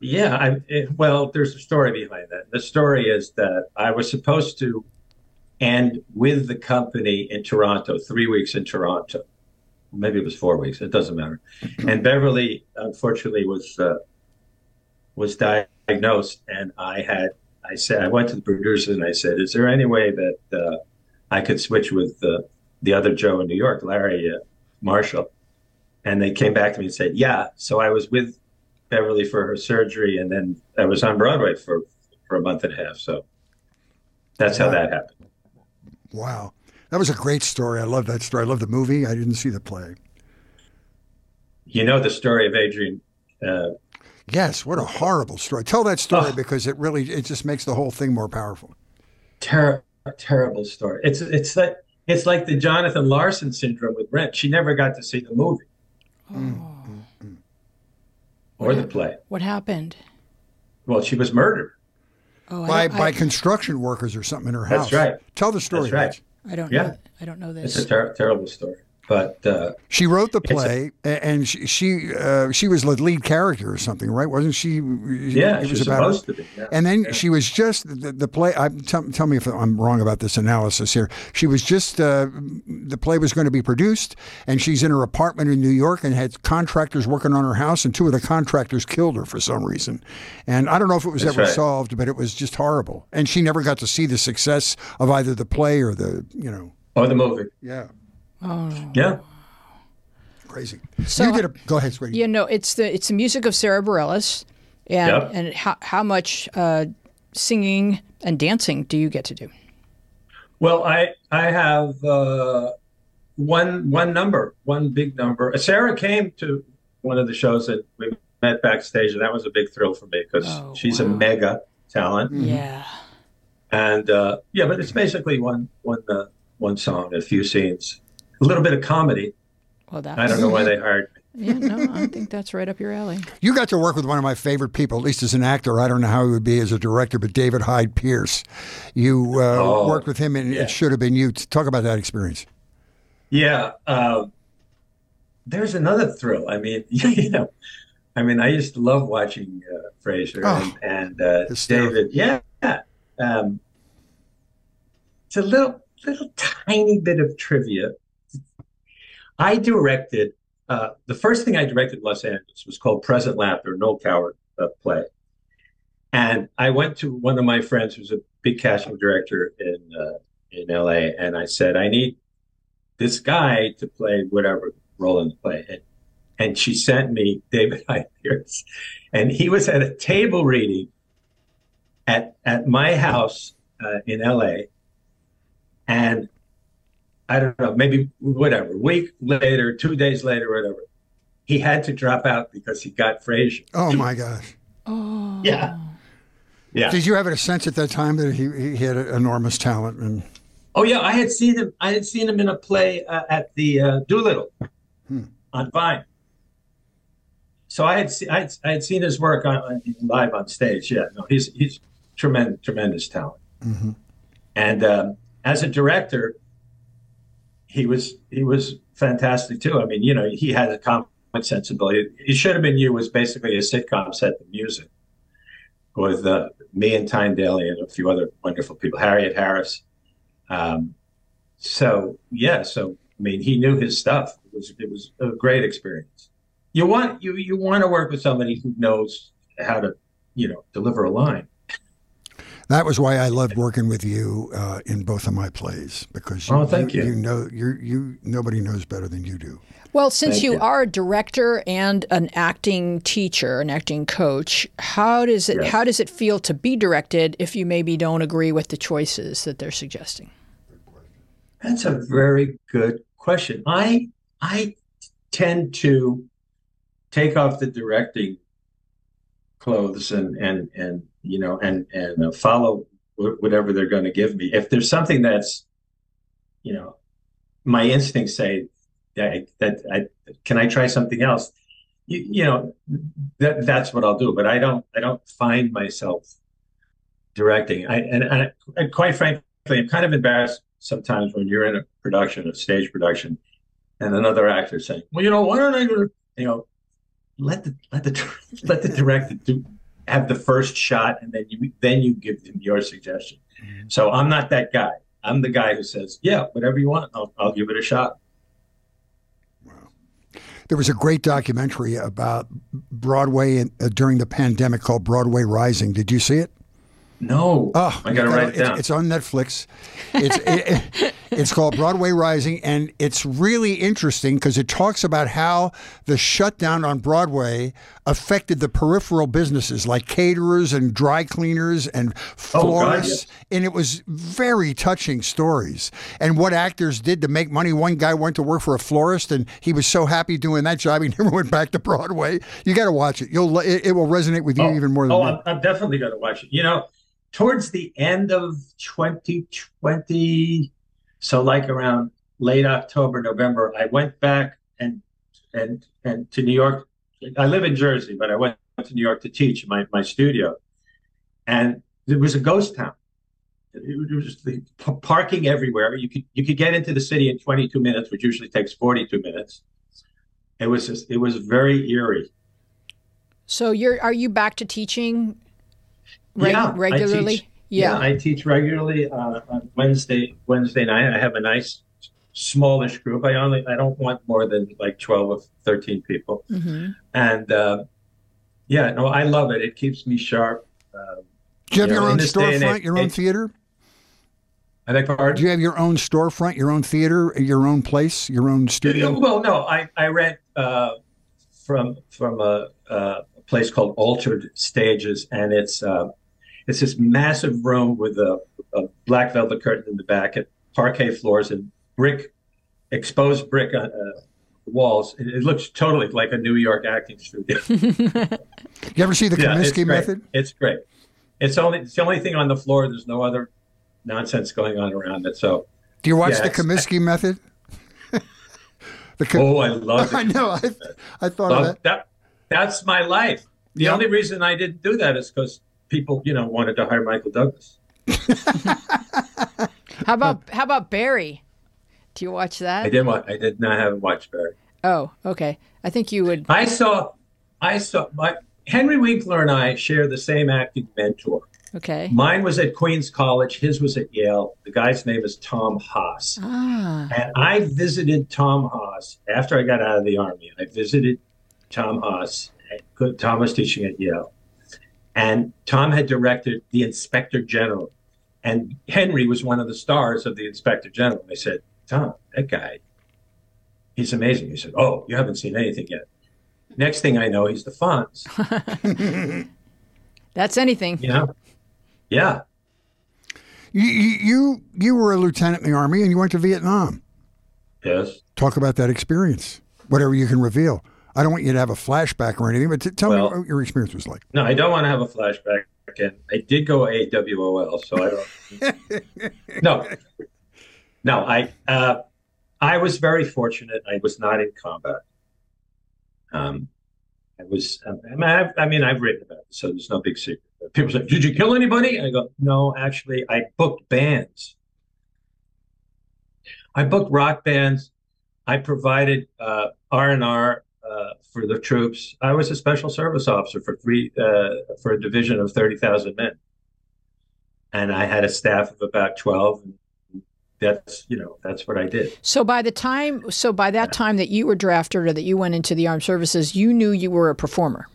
yeah. I it, well, there's a story behind that. The story is that I was supposed to end with the company in Toronto, three weeks in Toronto. Maybe it was four weeks. It doesn't matter. And Beverly, unfortunately, was uh, was diagnosed, and I had. I said I went to the producer and I said, "Is there any way that uh, I could switch with uh, the other Joe in New York, Larry uh, Marshall?" And they came back to me and said, "Yeah." So I was with Beverly for her surgery, and then I was on Broadway for for a month and a half. So that's how that happened. Wow. That was a great story. I love that story. I love the movie. I didn't see the play. You know the story of Adrienne. Uh, Yes, what a horrible story. Tell that story Oh. because it really it just makes the whole thing more powerful. ter- terrible story. It's it's like it's like the Jonathan Larson syndrome with Rent. She never got to see the movie Oh. or the play. What happened? Well, she was murdered. Oh, By I, don't- by construction workers or something in her house. That's right. Tell the story. That's right. Rich. I don't Yeah. know. I don't know this. It's a ter- terrible story. But uh, She wrote the play, a- and she she, uh, she was the lead character or something, right? Wasn't she? yeah, it she was was about. supposed to be. Yeah. And then Yeah. she was just the, the play. I, tell, tell me if I'm wrong about this analysis here. She was just uh, the play was going to be produced, and she's in her apartment in New York and had contractors working on her house, and two of the contractors killed her for some reason. And I don't know if it was That's ever right. solved, but it was just horrible. And she never got to see the success of either the play or the you know. or the movie. Yeah, Oh. Yeah. crazy. So- you did a go ahead, sweetie. Yeah, no, it's the it's the music of Sara Bareilles, and Yep. and how how much uh, singing and dancing do you get to do? Well, I I have uh, one one number, one big number. Sara came to one of the shows that we met backstage, and that was a big thrill for me because Oh, she's a mega talent. Yeah. And uh, yeah, but it's basically one one uh, one song, a few scenes, a little bit of comedy. Well, that I don't know why they hired me. Yeah, no, I think that's right up your alley. You got to work with one of my favorite people, at least as an actor. I don't know how he would be as a director, but David Hyde Pierce. You uh, Oh, worked with him, and yeah. it should have been you. Talk about that experience. Yeah. Uh, there's another thrill. I mean, you know, I mean, I used to love watching uh, Frasier Oh, and, and uh. David. Yeah. Um, it's a little, little tiny bit of trivia. I directed, uh, the first thing I directed in Los Angeles was called Present Laughter, Noël Coward uh, play. And I went to one of my friends who's a big casting director in uh, in LA, and I said, I need this guy to play whatever role in the play. And, and she sent me David Hyde Pierce. And he was at a table reading at, at my house uh, in LA. And I don't know, maybe whatever, week later, two days later, whatever, he had to drop out because he got Frasier. Oh my gosh! Oh. Yeah. Yeah. Did you have a sense at that time that he, he had enormous talent? And Oh yeah, I had seen him. I had seen him in a play uh, at the uh, Doolittle Hmm. on Vine. So I had, se- I had I had seen his work on, on live on stage. Yeah, no, he's he's tremendous tremendous talent. Mhm. And um, as a director, he was he was fantastic too. I mean, you know, he had a comic sensibility. He should have been you was basically a sitcom set to music with uh, me and Tyne Daly and a few other wonderful people, Harriet Harris. Um, so yeah, so I mean, he knew his stuff. It was it was a great experience. You want you you want to work with somebody who knows how to you know deliver a line. That was why I loved working with you uh, in both of my plays because you, Oh, thank you. You know, you you nobody knows better than you do. Well, since you, you. are a director and an acting teacher, an acting coach, how does it Yes. how does it feel to be directed if you maybe don't agree with the choices that they're suggesting? That's a very good question. I I tend to take off the directing clothes and and and you know and and uh, follow wh- whatever they're going to give me. If there's something that's you know my instincts say that that I can I try something else. You, you know that that's what I'll do. But I don't I don't find myself directing. I and, and, and quite frankly, I'm kind of embarrassed sometimes when you're in a production, a stage production, and another actor saying, "Well, you know, why don't I, do-" you know, let the let the let the director do have the first shot, and then you then you give them your suggestion." So I'm not that guy. I'm the guy who says, "Yeah, whatever you want, I'll, I'll give it a shot." There was a great documentary about Broadway in, uh, during the pandemic called Broadway Rising. Did you see it? No, Oh, I got to write it down. It's on Netflix. It's it, it's called Broadway Rising, and it's really interesting because it talks about how the shutdown on Broadway affected the peripheral businesses like caterers and dry cleaners and florists, Oh, God, yes. and it was very touching stories. And what actors did to make money. One guy went to work for a florist, and he was so happy doing that job, he never went back to Broadway. You got to watch it. You'll it, it will resonate with you Oh, even more than oh, me. I'm, I'm definitely going to watch it. You know, towards the end of 2020, so like around late October, November, I went back and and and to New York. I live in Jersey, but I went to New York to teach my my studio, and it was a ghost town. It was the parking everywhere. You could you could get into the city in 22 minutes, which usually takes 42 minutes. It was just, it was very eerie. So you're are you back to teaching reg- Yeah, I regularly? teach- Yeah, I teach regularly uh, on Wednesday Wednesday night. I have a nice smallish group. I only I don't want more than like twelve or thirteen people. hmm And uh, yeah, no, I love it. It keeps me sharp. Uh, Do you have you your know, own in this day and storefront, age- your own age- theater? I think Do you have your own storefront, your own theater, your own place, your own studio? Well, no, I I rent uh, from from a, a place called Altered Stages, and it's uh, it's this massive room with a, a black velvet curtain in the back, and parquet floors, and brick exposed brick uh, walls. It, it looks totally like a New York acting studio. You ever see the Yeah, it's method? It's great. It's only it's the only thing on the floor. There's no other nonsense going on around it. So Do you watch Yeah, the it's- Kominsky method? Because, oh, I love It. I know. I, I thought of Love that. that. That's my life. The Yeah. only reason I didn't do that is because people, you know, wanted to hire Michael Douglas. How about how about Barry? Do you watch that? I didn't want. I did not have watched Barry. Oh, okay. I think you would. I saw. I saw. My Henry Winkler and I share the same acting mentor. Okay. Mine was at Queens College. His was at Yale. The guy's name is Tom Haas. Ah, And I visited Tom Haas after I got out of the army. I visited Tom Haas. At, Tom was teaching at Yale, and Tom had directed the Inspector General, and Henry was one of the stars of the Inspector General. I said, Tom, that guy, he's amazing. He said, Oh, you haven't seen anything yet. Next thing I know, he's the Fonz. that's anything. You know? Yeah. You, you you you were a lieutenant in the army and you went to Vietnam. Yes. Talk about that experience, whatever you can reveal. I don't want you to have a flashback or anything, but t- tell Well- me what your experience was like. No, I don't want to have a flashback again. I did go AWOL, so I don't. no, no. I uh, I was very fortunate. I was not in combat. Um, I was. I mean, I've, I mean, I've written about it, so there's no big secret. People say, "Did you kill anybody?" I go, "No, actually, I booked bands. I booked rock bands. I provided uh, R and R uh, for the troops. I was a special service officer for three uh, for a division of thirty thousand men, and I had a staff of about twelve. And that's you know that's what I did. So by the time, so by that time that you were drafted or that you went into the armed services, you knew you were a performer.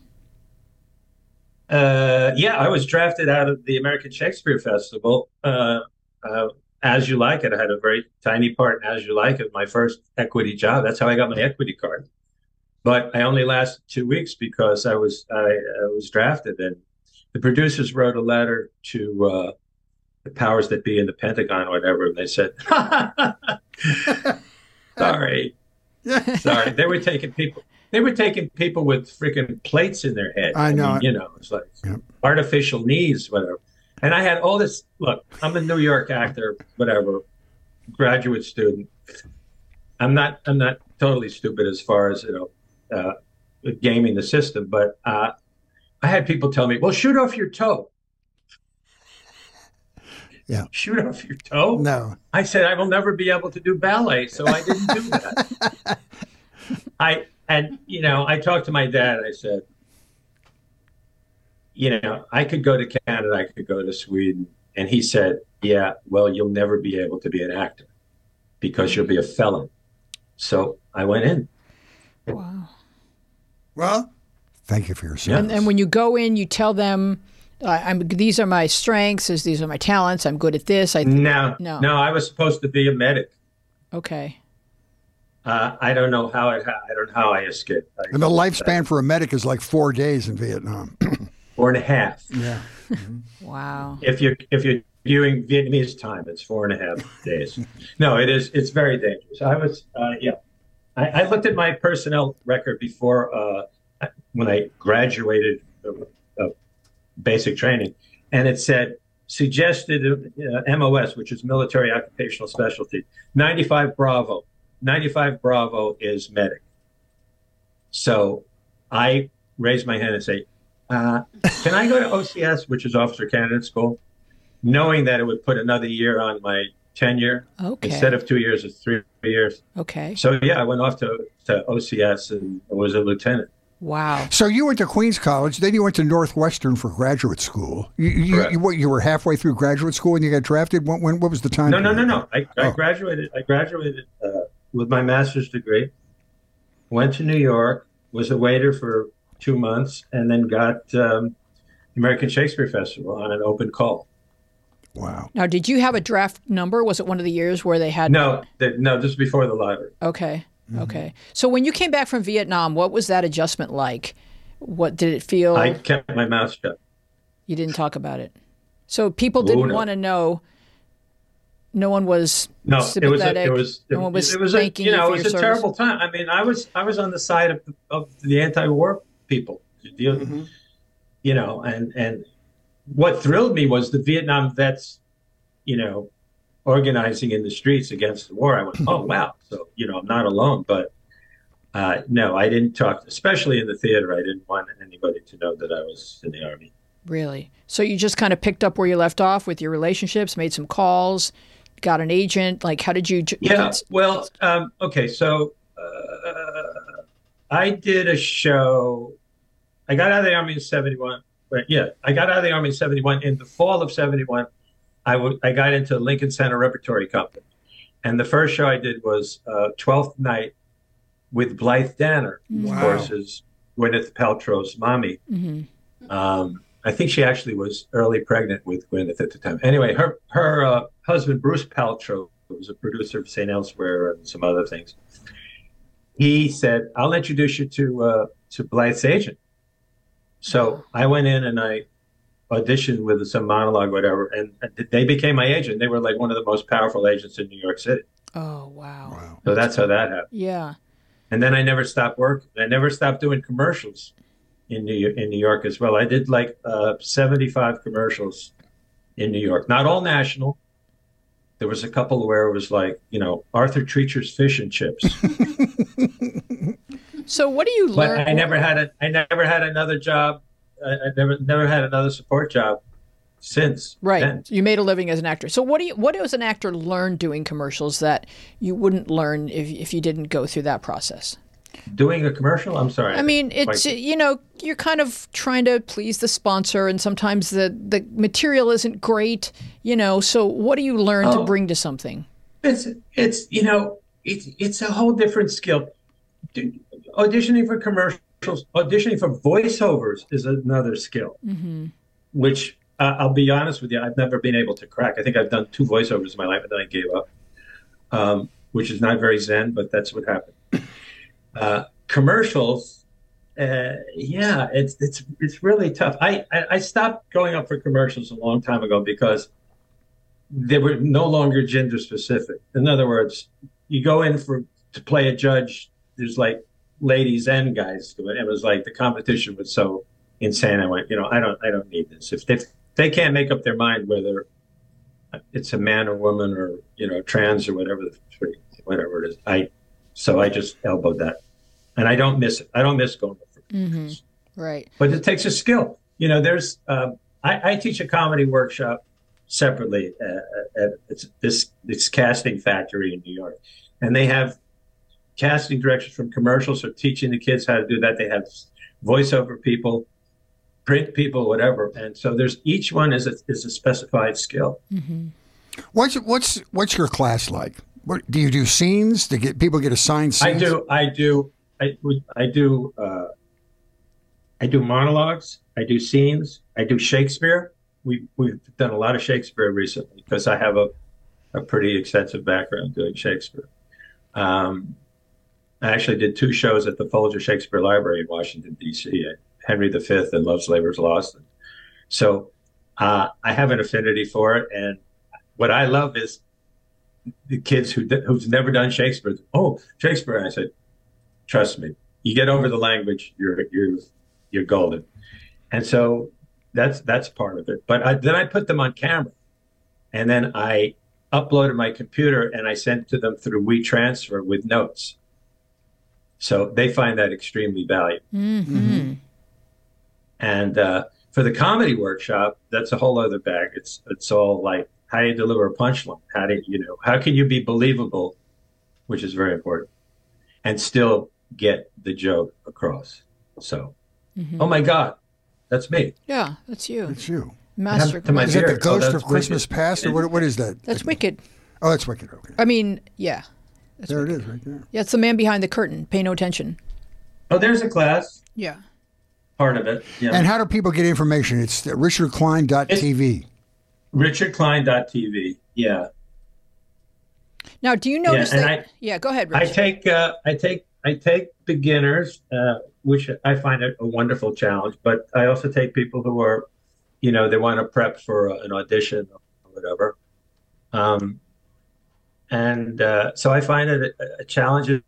Uh, yeah, I was drafted out of the American Shakespeare Festival. Uh, uh, As You Like It, I had a very tiny part in As You Like It, my first equity job. That's how I got my equity card. But I only lasted two weeks because I was I, I was drafted, and the producers wrote a letter to uh, the powers that be in the Pentagon, or whatever. And they said, "Sorry, sorry." They were taking people. They were taking people with freaking plates in their head. I know. mean, you know, it's like Yep. artificial knees, whatever. And I had all this. Look, I'm a New York actor, whatever, graduate student. I'm not. I'm not totally stupid as far as you know, uh, gaming the system. But uh, I had people tell me, "Well, shoot off your toe." Yeah. Shoot off your toe. No. I said I will never be able to do ballet, so I didn't do that. I and you know I talked to my dad. I said, you know, I could go to Canada, I could go to Sweden, and he said, yeah, well, you'll never be able to be an actor because you'll be a felon. So I went in. Wow. Well, thank you for your service. And, and when you go in, you tell them, uh, "I'm these are my strengths. These these are my talents. I'm good at this." I No, No. no, I was supposed to be a medic. okay. Uh, I don't know how it. I don't know how I escaped. I, And the lifespan for a medic is like four days in Vietnam. four and a half. yeah. Wow. if you're if you're viewing Vietnamese time, it's four and a half days. no, it is. It's very dangerous. I was, uh, yeah. I, I looked at my personnel record before uh, when I graduated uh, uh, basic training, and it said suggested uh, MOS, which is military occupational specialty, 95 Bravo. 95 Bravo is medic. So I raise my hand and say, uh, can I go to OCS, which is Officer Candidate School, knowing that it would put another year on my tenure Okay. instead of two years, it's three years. okay. So yeah, I went off to, to OCS and was a lieutenant. Wow. So you went to Queens College, then you went to Northwestern for graduate school. You, you, you, what, you were halfway through graduate school and you got drafted. When, when what was the time? No, no, no, no. I, I Oh. graduated. I graduated uh, with my master's degree. Went to New York. Was a waiter for two months, and then got um, American Shakespeare Festival on an open call. Wow. Now, did you have a draft number? Was it one of the years where they had? No, th- no. This is before the lottery. Okay. Okay. So when you came back from Vietnam, what was that adjustment like? What did it feel? I kept my mouth shut. You didn't talk about it. So people didn't no. want to know. No one was No, it was a, sympathetic. it was no one was it was a you know for it was a service. terrible time. I mean, I was I was on the side of of the anti-war people. You, Mm-hmm. you know, and and what thrilled me was the Vietnam vets, you know, organizing in the streets against the war. I went, oh wow, so you know, I'm not alone. But uh, no, I didn't talk, especially in the theater. I didn't want anybody to know that I was in the army. Really? So you just kind of picked up where you left off with your relationships, made some calls, got an agent. Like, how did you? Yeah. Well, um, okay. So uh, I did a show. I got out of the army in '71. But yeah, I got out of the army in '71. In the fall of '71, I, w- I got into Lincoln Center Repertory Company. And the first show I did was uh, Twelfth Night with Blythe Danner, wow. of course, is Gwyneth Paltrow's mommy. Mm-hmm. Um, I think she actually was early pregnant with Gwyneth at the time. Anyway, her her uh, husband Bruce Paltrow was a producer of St. Elsewhere and some other things. He said, "I'll introduce you to uh, to Blythe's agent." So I went in and I auditioned with some monologue, whatever, and they became my agent. They were like one of the most powerful agents in New York City. Oh wow! wow. So that's how that happened. Yeah. And then I never stopped working. I never stopped doing commercials in New in New York as well. I did like uh, seventy five commercials in New York. Not all national. There was a couple where it was like you know Arthur Treacher's fish and chips. so what do you learn? But I never had a I never had another job I, never never had another support job since. Right. Then. You made a living as an actor. So what do you what does an actor learn doing commercials that you wouldn't learn if if you didn't go through that process? Doing a commercial? I'm sorry. I mean, it's you know, you're kind of trying to please the sponsor and sometimes the the material isn't great, you know, so what do you learn oh, to bring to something? It's it's you know, it's it's a whole different skill. Auditioning for commercials auditioning for voiceovers is another skill, mm-hmm. which uh, I'll be honest with you, I've never been able to crack. I think I've done two voiceovers in my life and then I gave up, um, which is not very zen, but that's what happened. Uh, commercials, uh, yeah, it's it's it's really tough. I, I, I stopped going up for commercials a long time ago because they were no longer gender specific. In other words, you go in for to play a judge. There's like ladies and guys do it. It was like the competition was so insane. I went, you know, I don't, I don't need this. If they, if they can't make up their mind whether it's a man or woman or you know trans or whatever, the whatever it is, I, so I just elbowed that, and I don't miss it. I don't miss going for mm-hmm. Right. But it takes a skill. You know, there's, um, I, I teach a comedy workshop separately uh, at this this casting factory in New York, and they have casting directions from commercials or teaching the kids how to do that. They have voiceover people, print people, whatever. And so there's each one is a, is a specified skill. Mm-hmm. What's what's what's your class like? What, do you do scenes? To get people get assigned scenes? I do. I do. I, I do. Uh, I do monologues. I do scenes. I do Shakespeare. We we've done a lot of Shakespeare recently because I have a a pretty extensive background doing Shakespeare. Um, I actually did two shows at the Folger Shakespeare Library in Washington, D.C. Henry V and Love's Labour's Lost. So uh, I have an affinity for it. And what I love is the kids who who's never done Shakespeare. Oh, Shakespeare! I said, trust me, you get over the language, you're you're you're golden. And so that's that's part of it. But I, then I put them on camera, and then I uploaded my computer and I sent to them through WeTransfer with notes. So they find that extremely valuable. Mm-hmm. And uh, for the comedy workshop, that's a whole other bag. It's it's all like how do you deliver a punchline? How do you know? How can you be believable, which is very important, and still get the joke across? So, mm-hmm. oh my God, that's me. Yeah, that's you. That's you. Master. To my is that the Ghost oh, of Christmas wicked. Past, or what? What is that? That's Wicked. Oh, that's Wicked. Okay. I mean, yeah. That's there it is, right there. Yeah, it's the man behind the curtain. Pay no attention. Oh, there's a class. Yeah. Part of it. Yeah. And how do people get information? It's richardkline.tv. It's richardkline.tv. Yeah. Now, do you notice yeah, that? I, yeah, go ahead. Rich. I take uh, I take I take beginners, uh, which I find a, a, wonderful challenge. But I also take people who are, you know, they want to prep for an audition or whatever. Um, and uh, so I find it a, a challenge. Do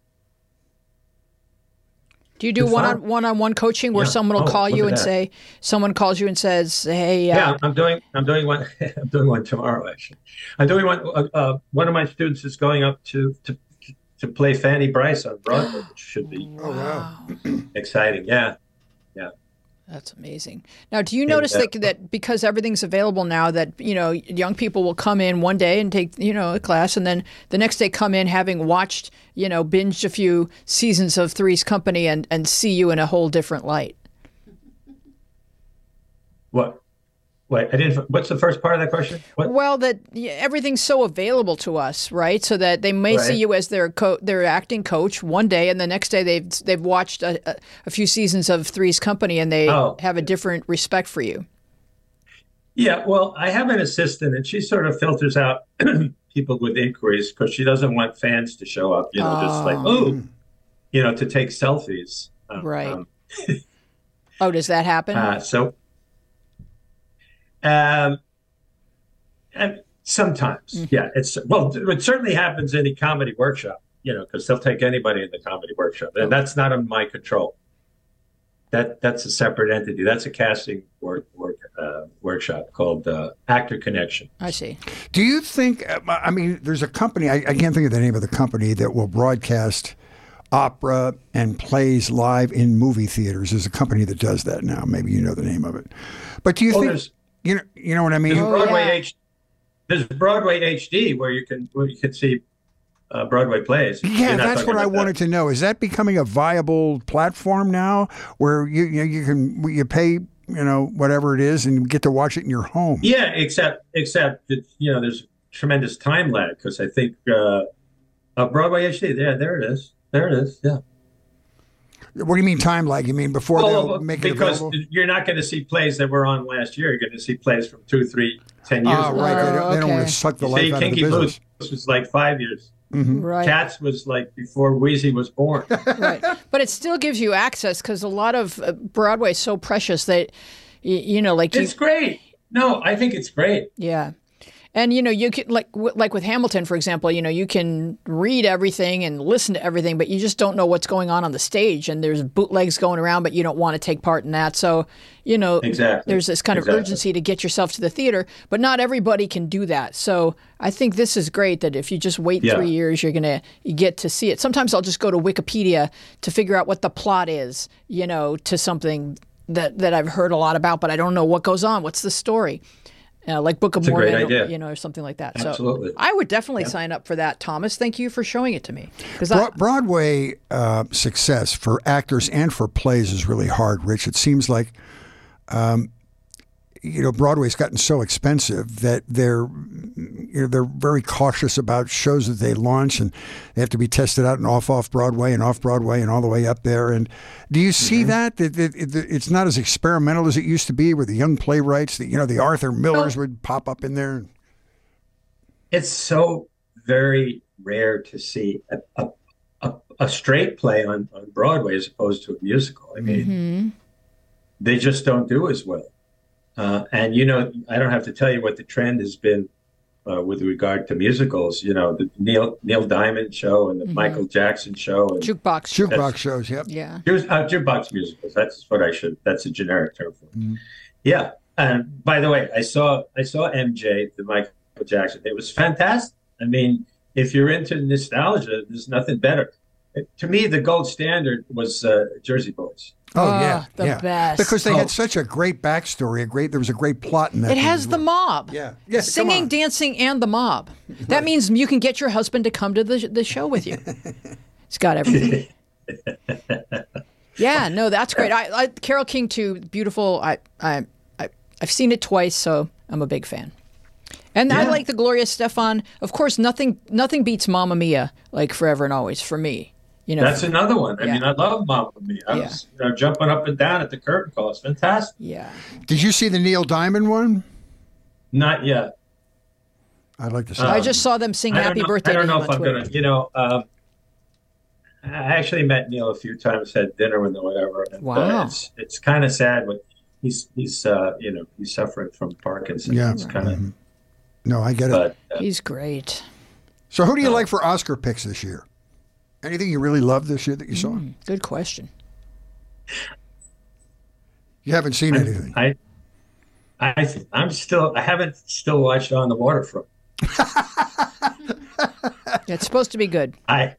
you do one on one on one coaching where yeah. someone will oh, call you and that. say, someone calls you and says, "Hey, uh, yeah, I'm doing I'm doing one I'm doing one tomorrow actually. I'm doing one. Uh, uh, one of my students is going up to to to play Fanny Brice on Broadway, which should be Oh wow. exciting. Yeah, yeah. That's amazing. Now, do you notice that, that because everything's available now, that you know young people will come in one day and take you know a class, and then the next day come in having watched you know binged a few seasons of Three's Company and and see you in a whole different light. What? Wait, I didn't. What's the first part of that question? What? Well, that everything's so available to us, right? So that they may see you as their co- their acting coach one day, and the next day they've they've watched a, a, few seasons of Three's Company, and they Oh. have a different respect for you. Yeah, well, I have an assistant, and she sort of filters out people with inquiries because she doesn't want fans to show up. You know, just like oh, you know, to take selfies. Um, Right. um, Oh, does that happen? Uh, so, um, and sometimes, yeah, it's well, it certainly happens in a comedy workshop, you know, because they'll take anybody in the comedy workshop, and that's not in my control. That that's a separate entity. That's a casting work work uh, workshop called uh, Actor Connection. I see. Do you think? uh, I mean, there's a company. I, I can't think of the name of the company that will broadcast opera and plays live in movie theaters. There's a company that does that now. Maybe you know the name of it. But do you Oh, think? there's You know, you know what I mean? there's Oh, Broadway yeah. H. There's Broadway HD where you can where you can see uh, Broadway plays. Yeah, that's what I that. wanted to know. Is that becoming a viable platform now, where you you, know, you can you pay you know whatever it is and you get to watch it in your home? Yeah, except except that you know there's tremendous time lag because I think uh, uh, Broadway HD. Yeah, there it is. There it is. Yeah. What do you mean time lag? You mean before Well, they'll make it because available? you're not going to see plays that were on last year. You're going to see plays from two, three, ten years Ah, ago. right. They don't, they don't Oh, want to suck the You life see, out of the Kinky business. Boots was like five years. Right. Cats was like before Wheezy was born. right. But it still gives you access because a lot of uh, Broadway is so precious that, you know, like you, it's great. No, I think it's great. yeah. And you know, you can like w- like with Hamilton, for example. You know, you can read everything and listen to everything, but you just don't know what's going on on the stage. And there's bootlegs going around, but you don't want to take part in that. So, you know, Exactly. there's this kind of Exactly. urgency to get yourself to the theater, but not everybody can do that. So, I think this is great that if you just wait Yeah. three years, you're gonna you get to see it. Sometimes I'll just go to Wikipedia to figure out what the plot is, you know, to something that that I've heard a lot about, but I don't know what goes on. What's the story? Uh, like Book of It's a great Mormon, idea. you know, or something like that. Absolutely. So I would definitely sign up for that, Thomas. Thank you for showing it to me. Because Bro- Broadway uh, success for actors and for plays is really hard, Rich. It seems like, um, you know, Broadway's gotten so expensive that they're, you know, they're very cautious about shows that they launch, and they have to be tested out and off off Broadway and off Broadway and all the way up there. And do you see mm-hmm. that that, that it, it's not as experimental as it used to be, where the young playwrights, the you know, the Arthur Millers would pop up in there? It's so very rare to see a, a, a, a straight play on, on Broadway as opposed to a musical. I mean, mm-hmm. they just don't do as well. Uh, and you know, I don't have to tell you what the trend has been uh, with regard to musicals. You know, the Neil Neil Diamond show and the Michael Jackson show and jukebox. Jukebox shows, yep. yeah. Here's uh, jukebox musicals. That's what I should. That's a generic term for it. Yeah. And by the way, I saw I saw MJ, the Michael Jackson. It was fantastic. I mean, if you're into nostalgia, there's nothing better. To me, the gold standard was uh, Jersey Boys. Oh Ah, yeah, the yeah. best. Because they Oh. had such a great backstory. A great, there was a great plot in that. It has the mob. Yeah. Yeah, Singing, dancing, and the mob. That means you can get your husband to come to the, the show with you. It's got everything. yeah, no, that's great. I, I Carole King too, beautiful. I, I, I, I've seen it twice, so I'm a big fan. And I like the Gloria Estefan. Of course, nothing, nothing beats Mamma Mia like Forever and Always for me. You know, That's another one. I Yeah. mean, I love Mamma Mia. I Yeah. was you know, jumping up and down at the curtain call. It's fantastic. yeah. Did you see the Neil Diamond one? Not yet. I'd like to see. Uh, I just saw them sing Happy know, Birthday I don't know if I'm Twitter. gonna. You know, um, I actually met Neil a few times, had dinner with him, whatever. And, Wow. Uh, it's it's kind of sad, but he's he's uh, you know he's suffering from Parkinson's. Yeah. It's kind of. no, I get it. Uh, He's great. so, who do you like for Oscar picks this year? Anything you really loved this year that you saw? Mm. Good question. You haven't seen anything. I, I, I'm still. I haven't still watched On the Waterfront. It's supposed to be good. I,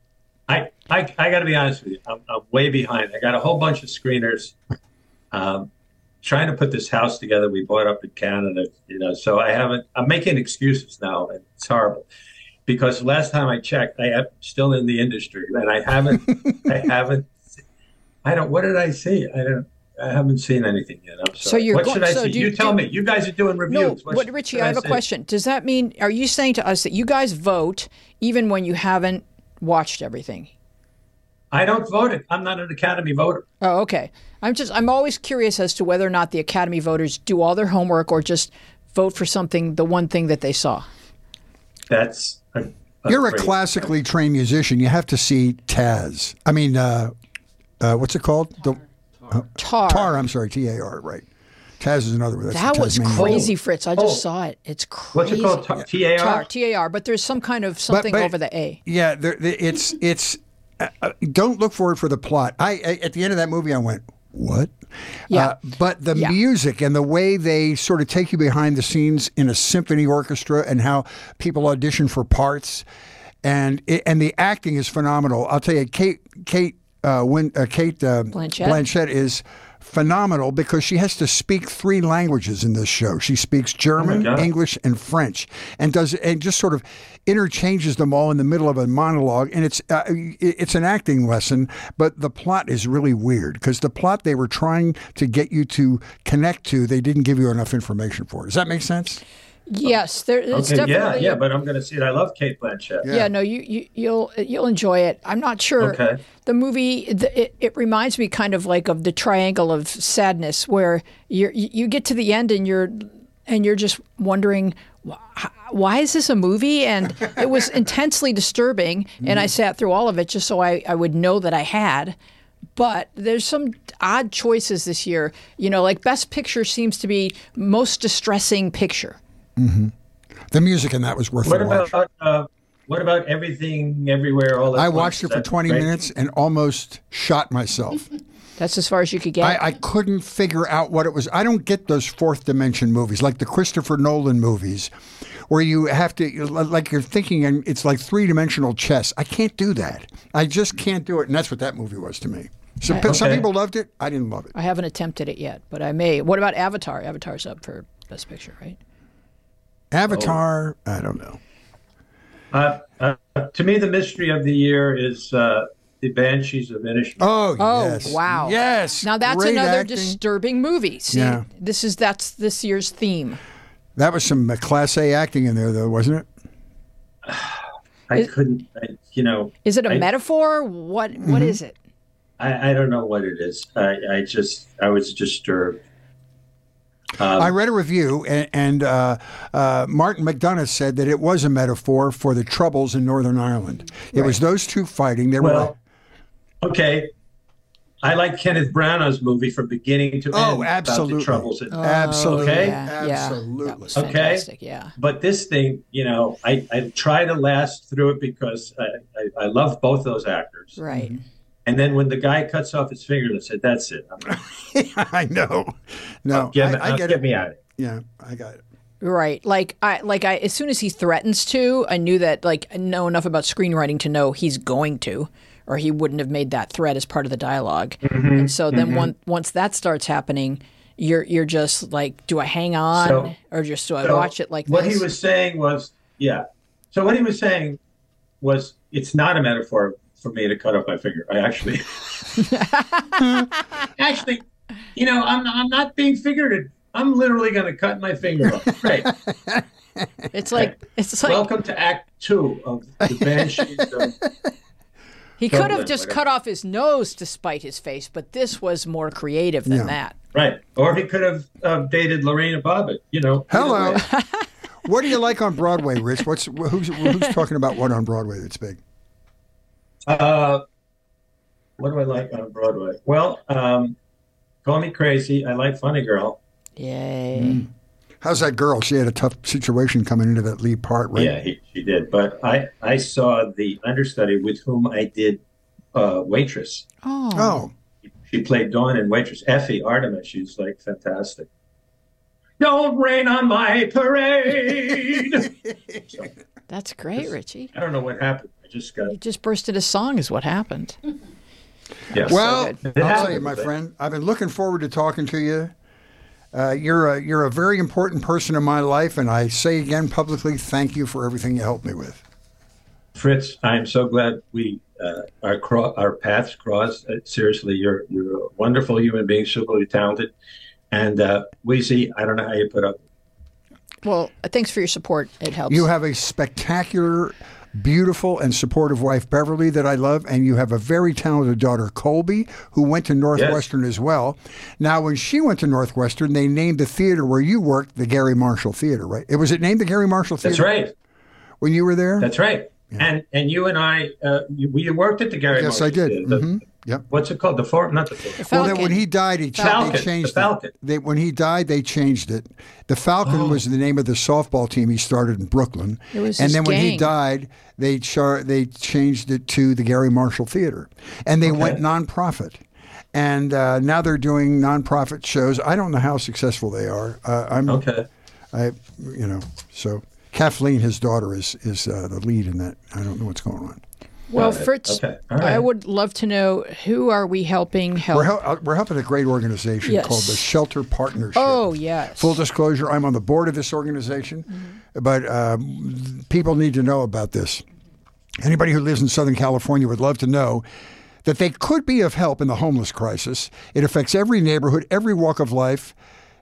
I, I, I got to be honest with you. I'm, I'm way behind. I got a whole bunch of screeners. Um, trying to put this house together we bought up in Canada, you know. So I haven't. I'm making excuses now, and it's horrible because last time I checked, I am still in the industry, and I haven't. I haven't. I don't. What did I see? I don't. I haven't seen anything yet. I'm sorry. So you're what go- should I so see? do You, you- tell do- me. You guys are doing reviews. No, reviews. What but Richie, I have a see? question. Does that mean are you saying to us that you guys vote even when you haven't watched everything? I don't vote. it. I'm not an Academy voter. Oh, okay. I'm just I'm always curious as to whether or not the Academy voters do all their homework or just vote for something the one thing that they saw. That's. A, a You're a great- classically trained musician. You have to see Taz. I mean, uh, uh, what's it called? The Tar. Tar. I'm sorry, T A R. Right. Taz is another. That's That was Tasmanian. crazy, Fritz. I just Oh. saw it. It's crazy. What's it called? T A Tar, R. T A R, but there's some kind of something but- over the A. Yeah, there, there- it's it's. Uh, uh, don't look forward for the plot. I, I at the end of that movie, I went, "What?" Yeah. Uh, but the Yeah. music and the way they sort of take you behind the scenes in a symphony orchestra and how people audition for parts, and it, and the acting is phenomenal. I'll tell you, Kate Kate uh, Win, uh, Cate uh, Blanchett? Blanchett is phenomenal because she has to speak three languages in this show. She speaks German, God. English, and French, and does and just sort of interchanges them all in the middle of a monologue. And it's uh, it's an acting lesson, but the plot is really weird because the plot they were trying to get you to connect to, they didn't give you enough information for. Does that make sense? Yes, there. It's Okay, yeah, definitely. yeah, but I'm going to see it. I love Cate Blanchett. Yeah, no, you, you you'll you'll enjoy it. I'm not sure. Okay. The movie the, it, it reminds me kind of like of the triangle of sadness, where you you get to the end and you're and you're just wondering why is this a movie? And it was intensely disturbing. And I mm-hmm. sat through all of it just so I, I would know that I had. But there's some odd choices this year. You know, like Best Picture seems to be most distressing picture. The music in that was worth What the watch. about uh, what about everything, everywhere, all at I once? watched it Is for that 20 great? minutes and almost shot myself. That's as far as you could get. I, I couldn't figure out what it was. I don't get those fourth dimension movies like the Christopher Nolan movies where you have to, like you're thinking, and it's like three dimensional chess. I can't do that. I just can't do it. And that's what that movie was to me. So, Some people loved it. I didn't love it. I haven't attempted it yet, but I may. What about Avatar? Avatar's up for Best Picture, right? Avatar, I don't know. Uh, uh, to me, the mystery of the year is uh, the Banshees of Inisherin. Oh, Oh, yes. wow. Yes. Now that's Great another acting. disturbing movie. See, Yeah. this is that's this year's theme. That was some uh, Class A acting in there, though, wasn't it? I couldn't, I, you know, Is it a I- metaphor? What Mm-hmm. what is it? I, I don't know what it is. I, I just, I was disturbed. Um, I read a review, and, and uh, uh, Martin McDonagh said that it was a metaphor for the troubles in Northern Ireland. It was those two fighting. They were okay. I like Kenneth Branagh's movie from beginning to Oh, end absolutely. about the troubles. In, absolutely, Okay. Yeah, yeah. absolutely. That Okay. Yeah. but this thing, you know, I, I try to last through it because I, I, I love both those actors. Right. And then when the guy cuts off his finger, I said, "That's it. I'm, know. No, get, I, I get get it. me out of it." Yeah, I got it. Right. Like I like I as soon as he threatens to, I knew that like I know enough about screenwriting to know he's going to or he wouldn't have made that threat as part of the dialog Mm-hmm. And so then one, once that starts happening, you're you're just like do I hang on So- or just do I So watch it like what this? he was saying was, yeah. So what he was saying was, it's not a metaphor for me to cut off my finger. I actually, actually, you know, I'm I'm not being figurative. I'm literally going to cut my finger off. Right. it's like it's like Welcome to Act Two of the Banshees. Of, he could have just whatever. cut off his nose to spite his face, but this was more creative than Yeah. that. right. Or he could have uh, dated Lorena Bobbitt. You know. Hello. What do you like on Broadway, Rich? What's who's who's talking about what on Broadway that's big? Uh, what do I like on Broadway? Well, um, call me crazy. I like Funny Girl. Yay. Mm. How's that girl? She had a tough situation coming into that lead part, right? Yeah, he, she did. But I, I saw the understudy with whom I did uh, Waitress. Oh. Oh, She played Dawn in Waitress. Effie Artemis. She's like fantastic. Don't rain on my parade. That's great, Richie. I don't know what happened. I just got. You just burst into song, is what happened. Yes. Well, It I'll tell you, my friend, I've been looking forward to talking to you. Uh, you're a you're a very important person in my life, and I say again publicly, thank you for everything you helped me with. Fritz, I am so glad we uh, our cro- our paths crossed. Uh, seriously, you're you're a wonderful human being, superly talented, and uh, Weezy, I don't know how you put up. Well, thanks for your support. It helps. You have a spectacular, beautiful, and supportive wife, Beverly, that I love, and you have a very talented daughter, Colby, who went to Northwestern as well. Now, when she went to Northwestern, they named the theater where you worked the Garry Marshall Theater, right? It was it named the Garry Marshall Theater That's right. when you were there. That's right. And and you and I, uh, we worked at the Garry. Marshall. Yes, Marshall I did. Theater. The- hmm Yep. What's it called? The Forum? Not the Forum. The Well, then when he died, he, cha- Falcon, they the Falcon. it. They, when he died, they changed it. The Falcon Oh. was the name of the softball team he started in Brooklyn. It was and his then when he died, they char- they changed it to the Garry Marshall Theater, and they went nonprofit. And uh, now they're doing nonprofit shows. I don't know how successful they are. Uh, I'm, Okay. I, you know, so Kathleen, his daughter, is is uh, the lead in that. I don't know what's going on. Well, Got. Fritz, Okay. All I would love to know who are we helping help? We're, hel- uh, we're helping a great organization Yes. called the Shelter Partnership. oh, yes. Full disclosure, I'm on the board of this organization, but um, people need to know about this. Anybody who lives in Southern California would love to know that they could be of help in the homeless crisis. It affects every neighborhood, every walk of life.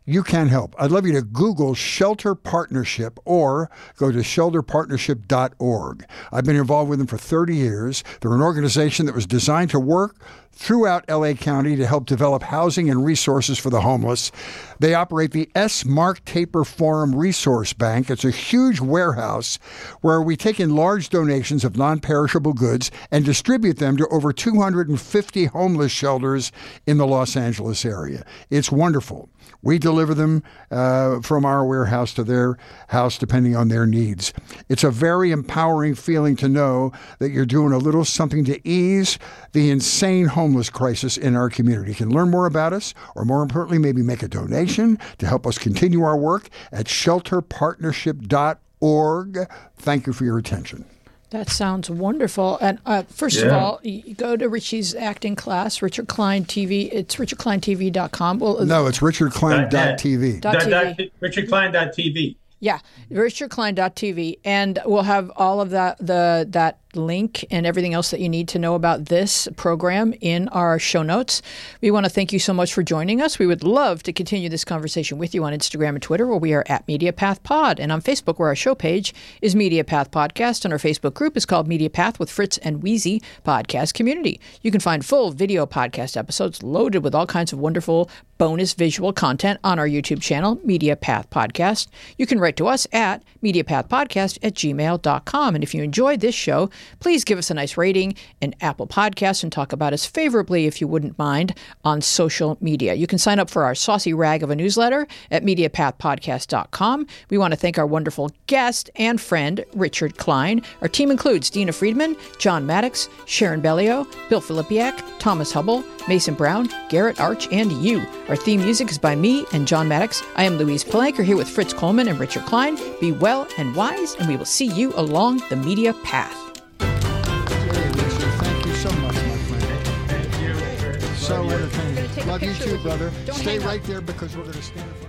You can help. I'd love you to Google Shelter Partnership or go to shelterpartnership.org. I've been involved with them for 30 years. They're an organization that was designed to work throughout LA County to help develop housing and resources for the homeless. They operate the S. Mark Taper Forum Resource Bank. It's a huge warehouse where we take in large donations of non perishable goods and distribute them to over 250 homeless shelters in the Los Angeles area. It's wonderful. We deliver them uh, from our warehouse to their house depending on their needs. It's a very empowering feeling to know that you're doing a little something to ease the insane homeless crisis in our community. You can learn more about us, or more importantly, maybe make a donation to help us continue our work at shelterpartnership.org. Thank you for your attention. That sounds wonderful. And uh, first of all, you go to Richie's acting class, Richard Kline TV. It's richardklinetv.com. Well, No, it's richardkline.tv. Dot Dot- TV. dot- RichardKline.tv. Yeah, richardkline.tv, and we'll have all of that the that link and everything else that you need to know about this program in our show notes. We want to thank you so much for joining us. We would love to continue this conversation with you on Instagram and Twitter, where we are at MediaPath Pod, and on Facebook, where our show page is MediaPath Podcast, and our Facebook group is called MediaPath with Fritz and Wheezy Podcast Community. You can find full video podcast episodes loaded with all kinds of wonderful bonus visual content on our YouTube channel, MediaPath Podcast. You can write to us at MediaPathPodcast at gmail.com. And if you enjoyed this show, please give us a nice rating in Apple Podcasts and talk about us favorably, if you wouldn't mind, on social media. You can sign up for our saucy rag of a newsletter at MediaPathPodcast.com. We want to thank our wonderful guest and friend, Richard Kline. Our team includes Dina Friedman, John Maddox, Sharon Bellio, Bill Filipiak, Thomas Hubble, Mason Brown, Garrett Arch, and you. Our theme music is by me and John Maddox. I am Louise Palanker here with Fritz Coleman and Richard Kline. Be well and wise, and we will see you along the media path. Richard, thank you so much, my friend. Thank you. So entertaining. Love you too, brother. Stay right there because we're going to stand in front of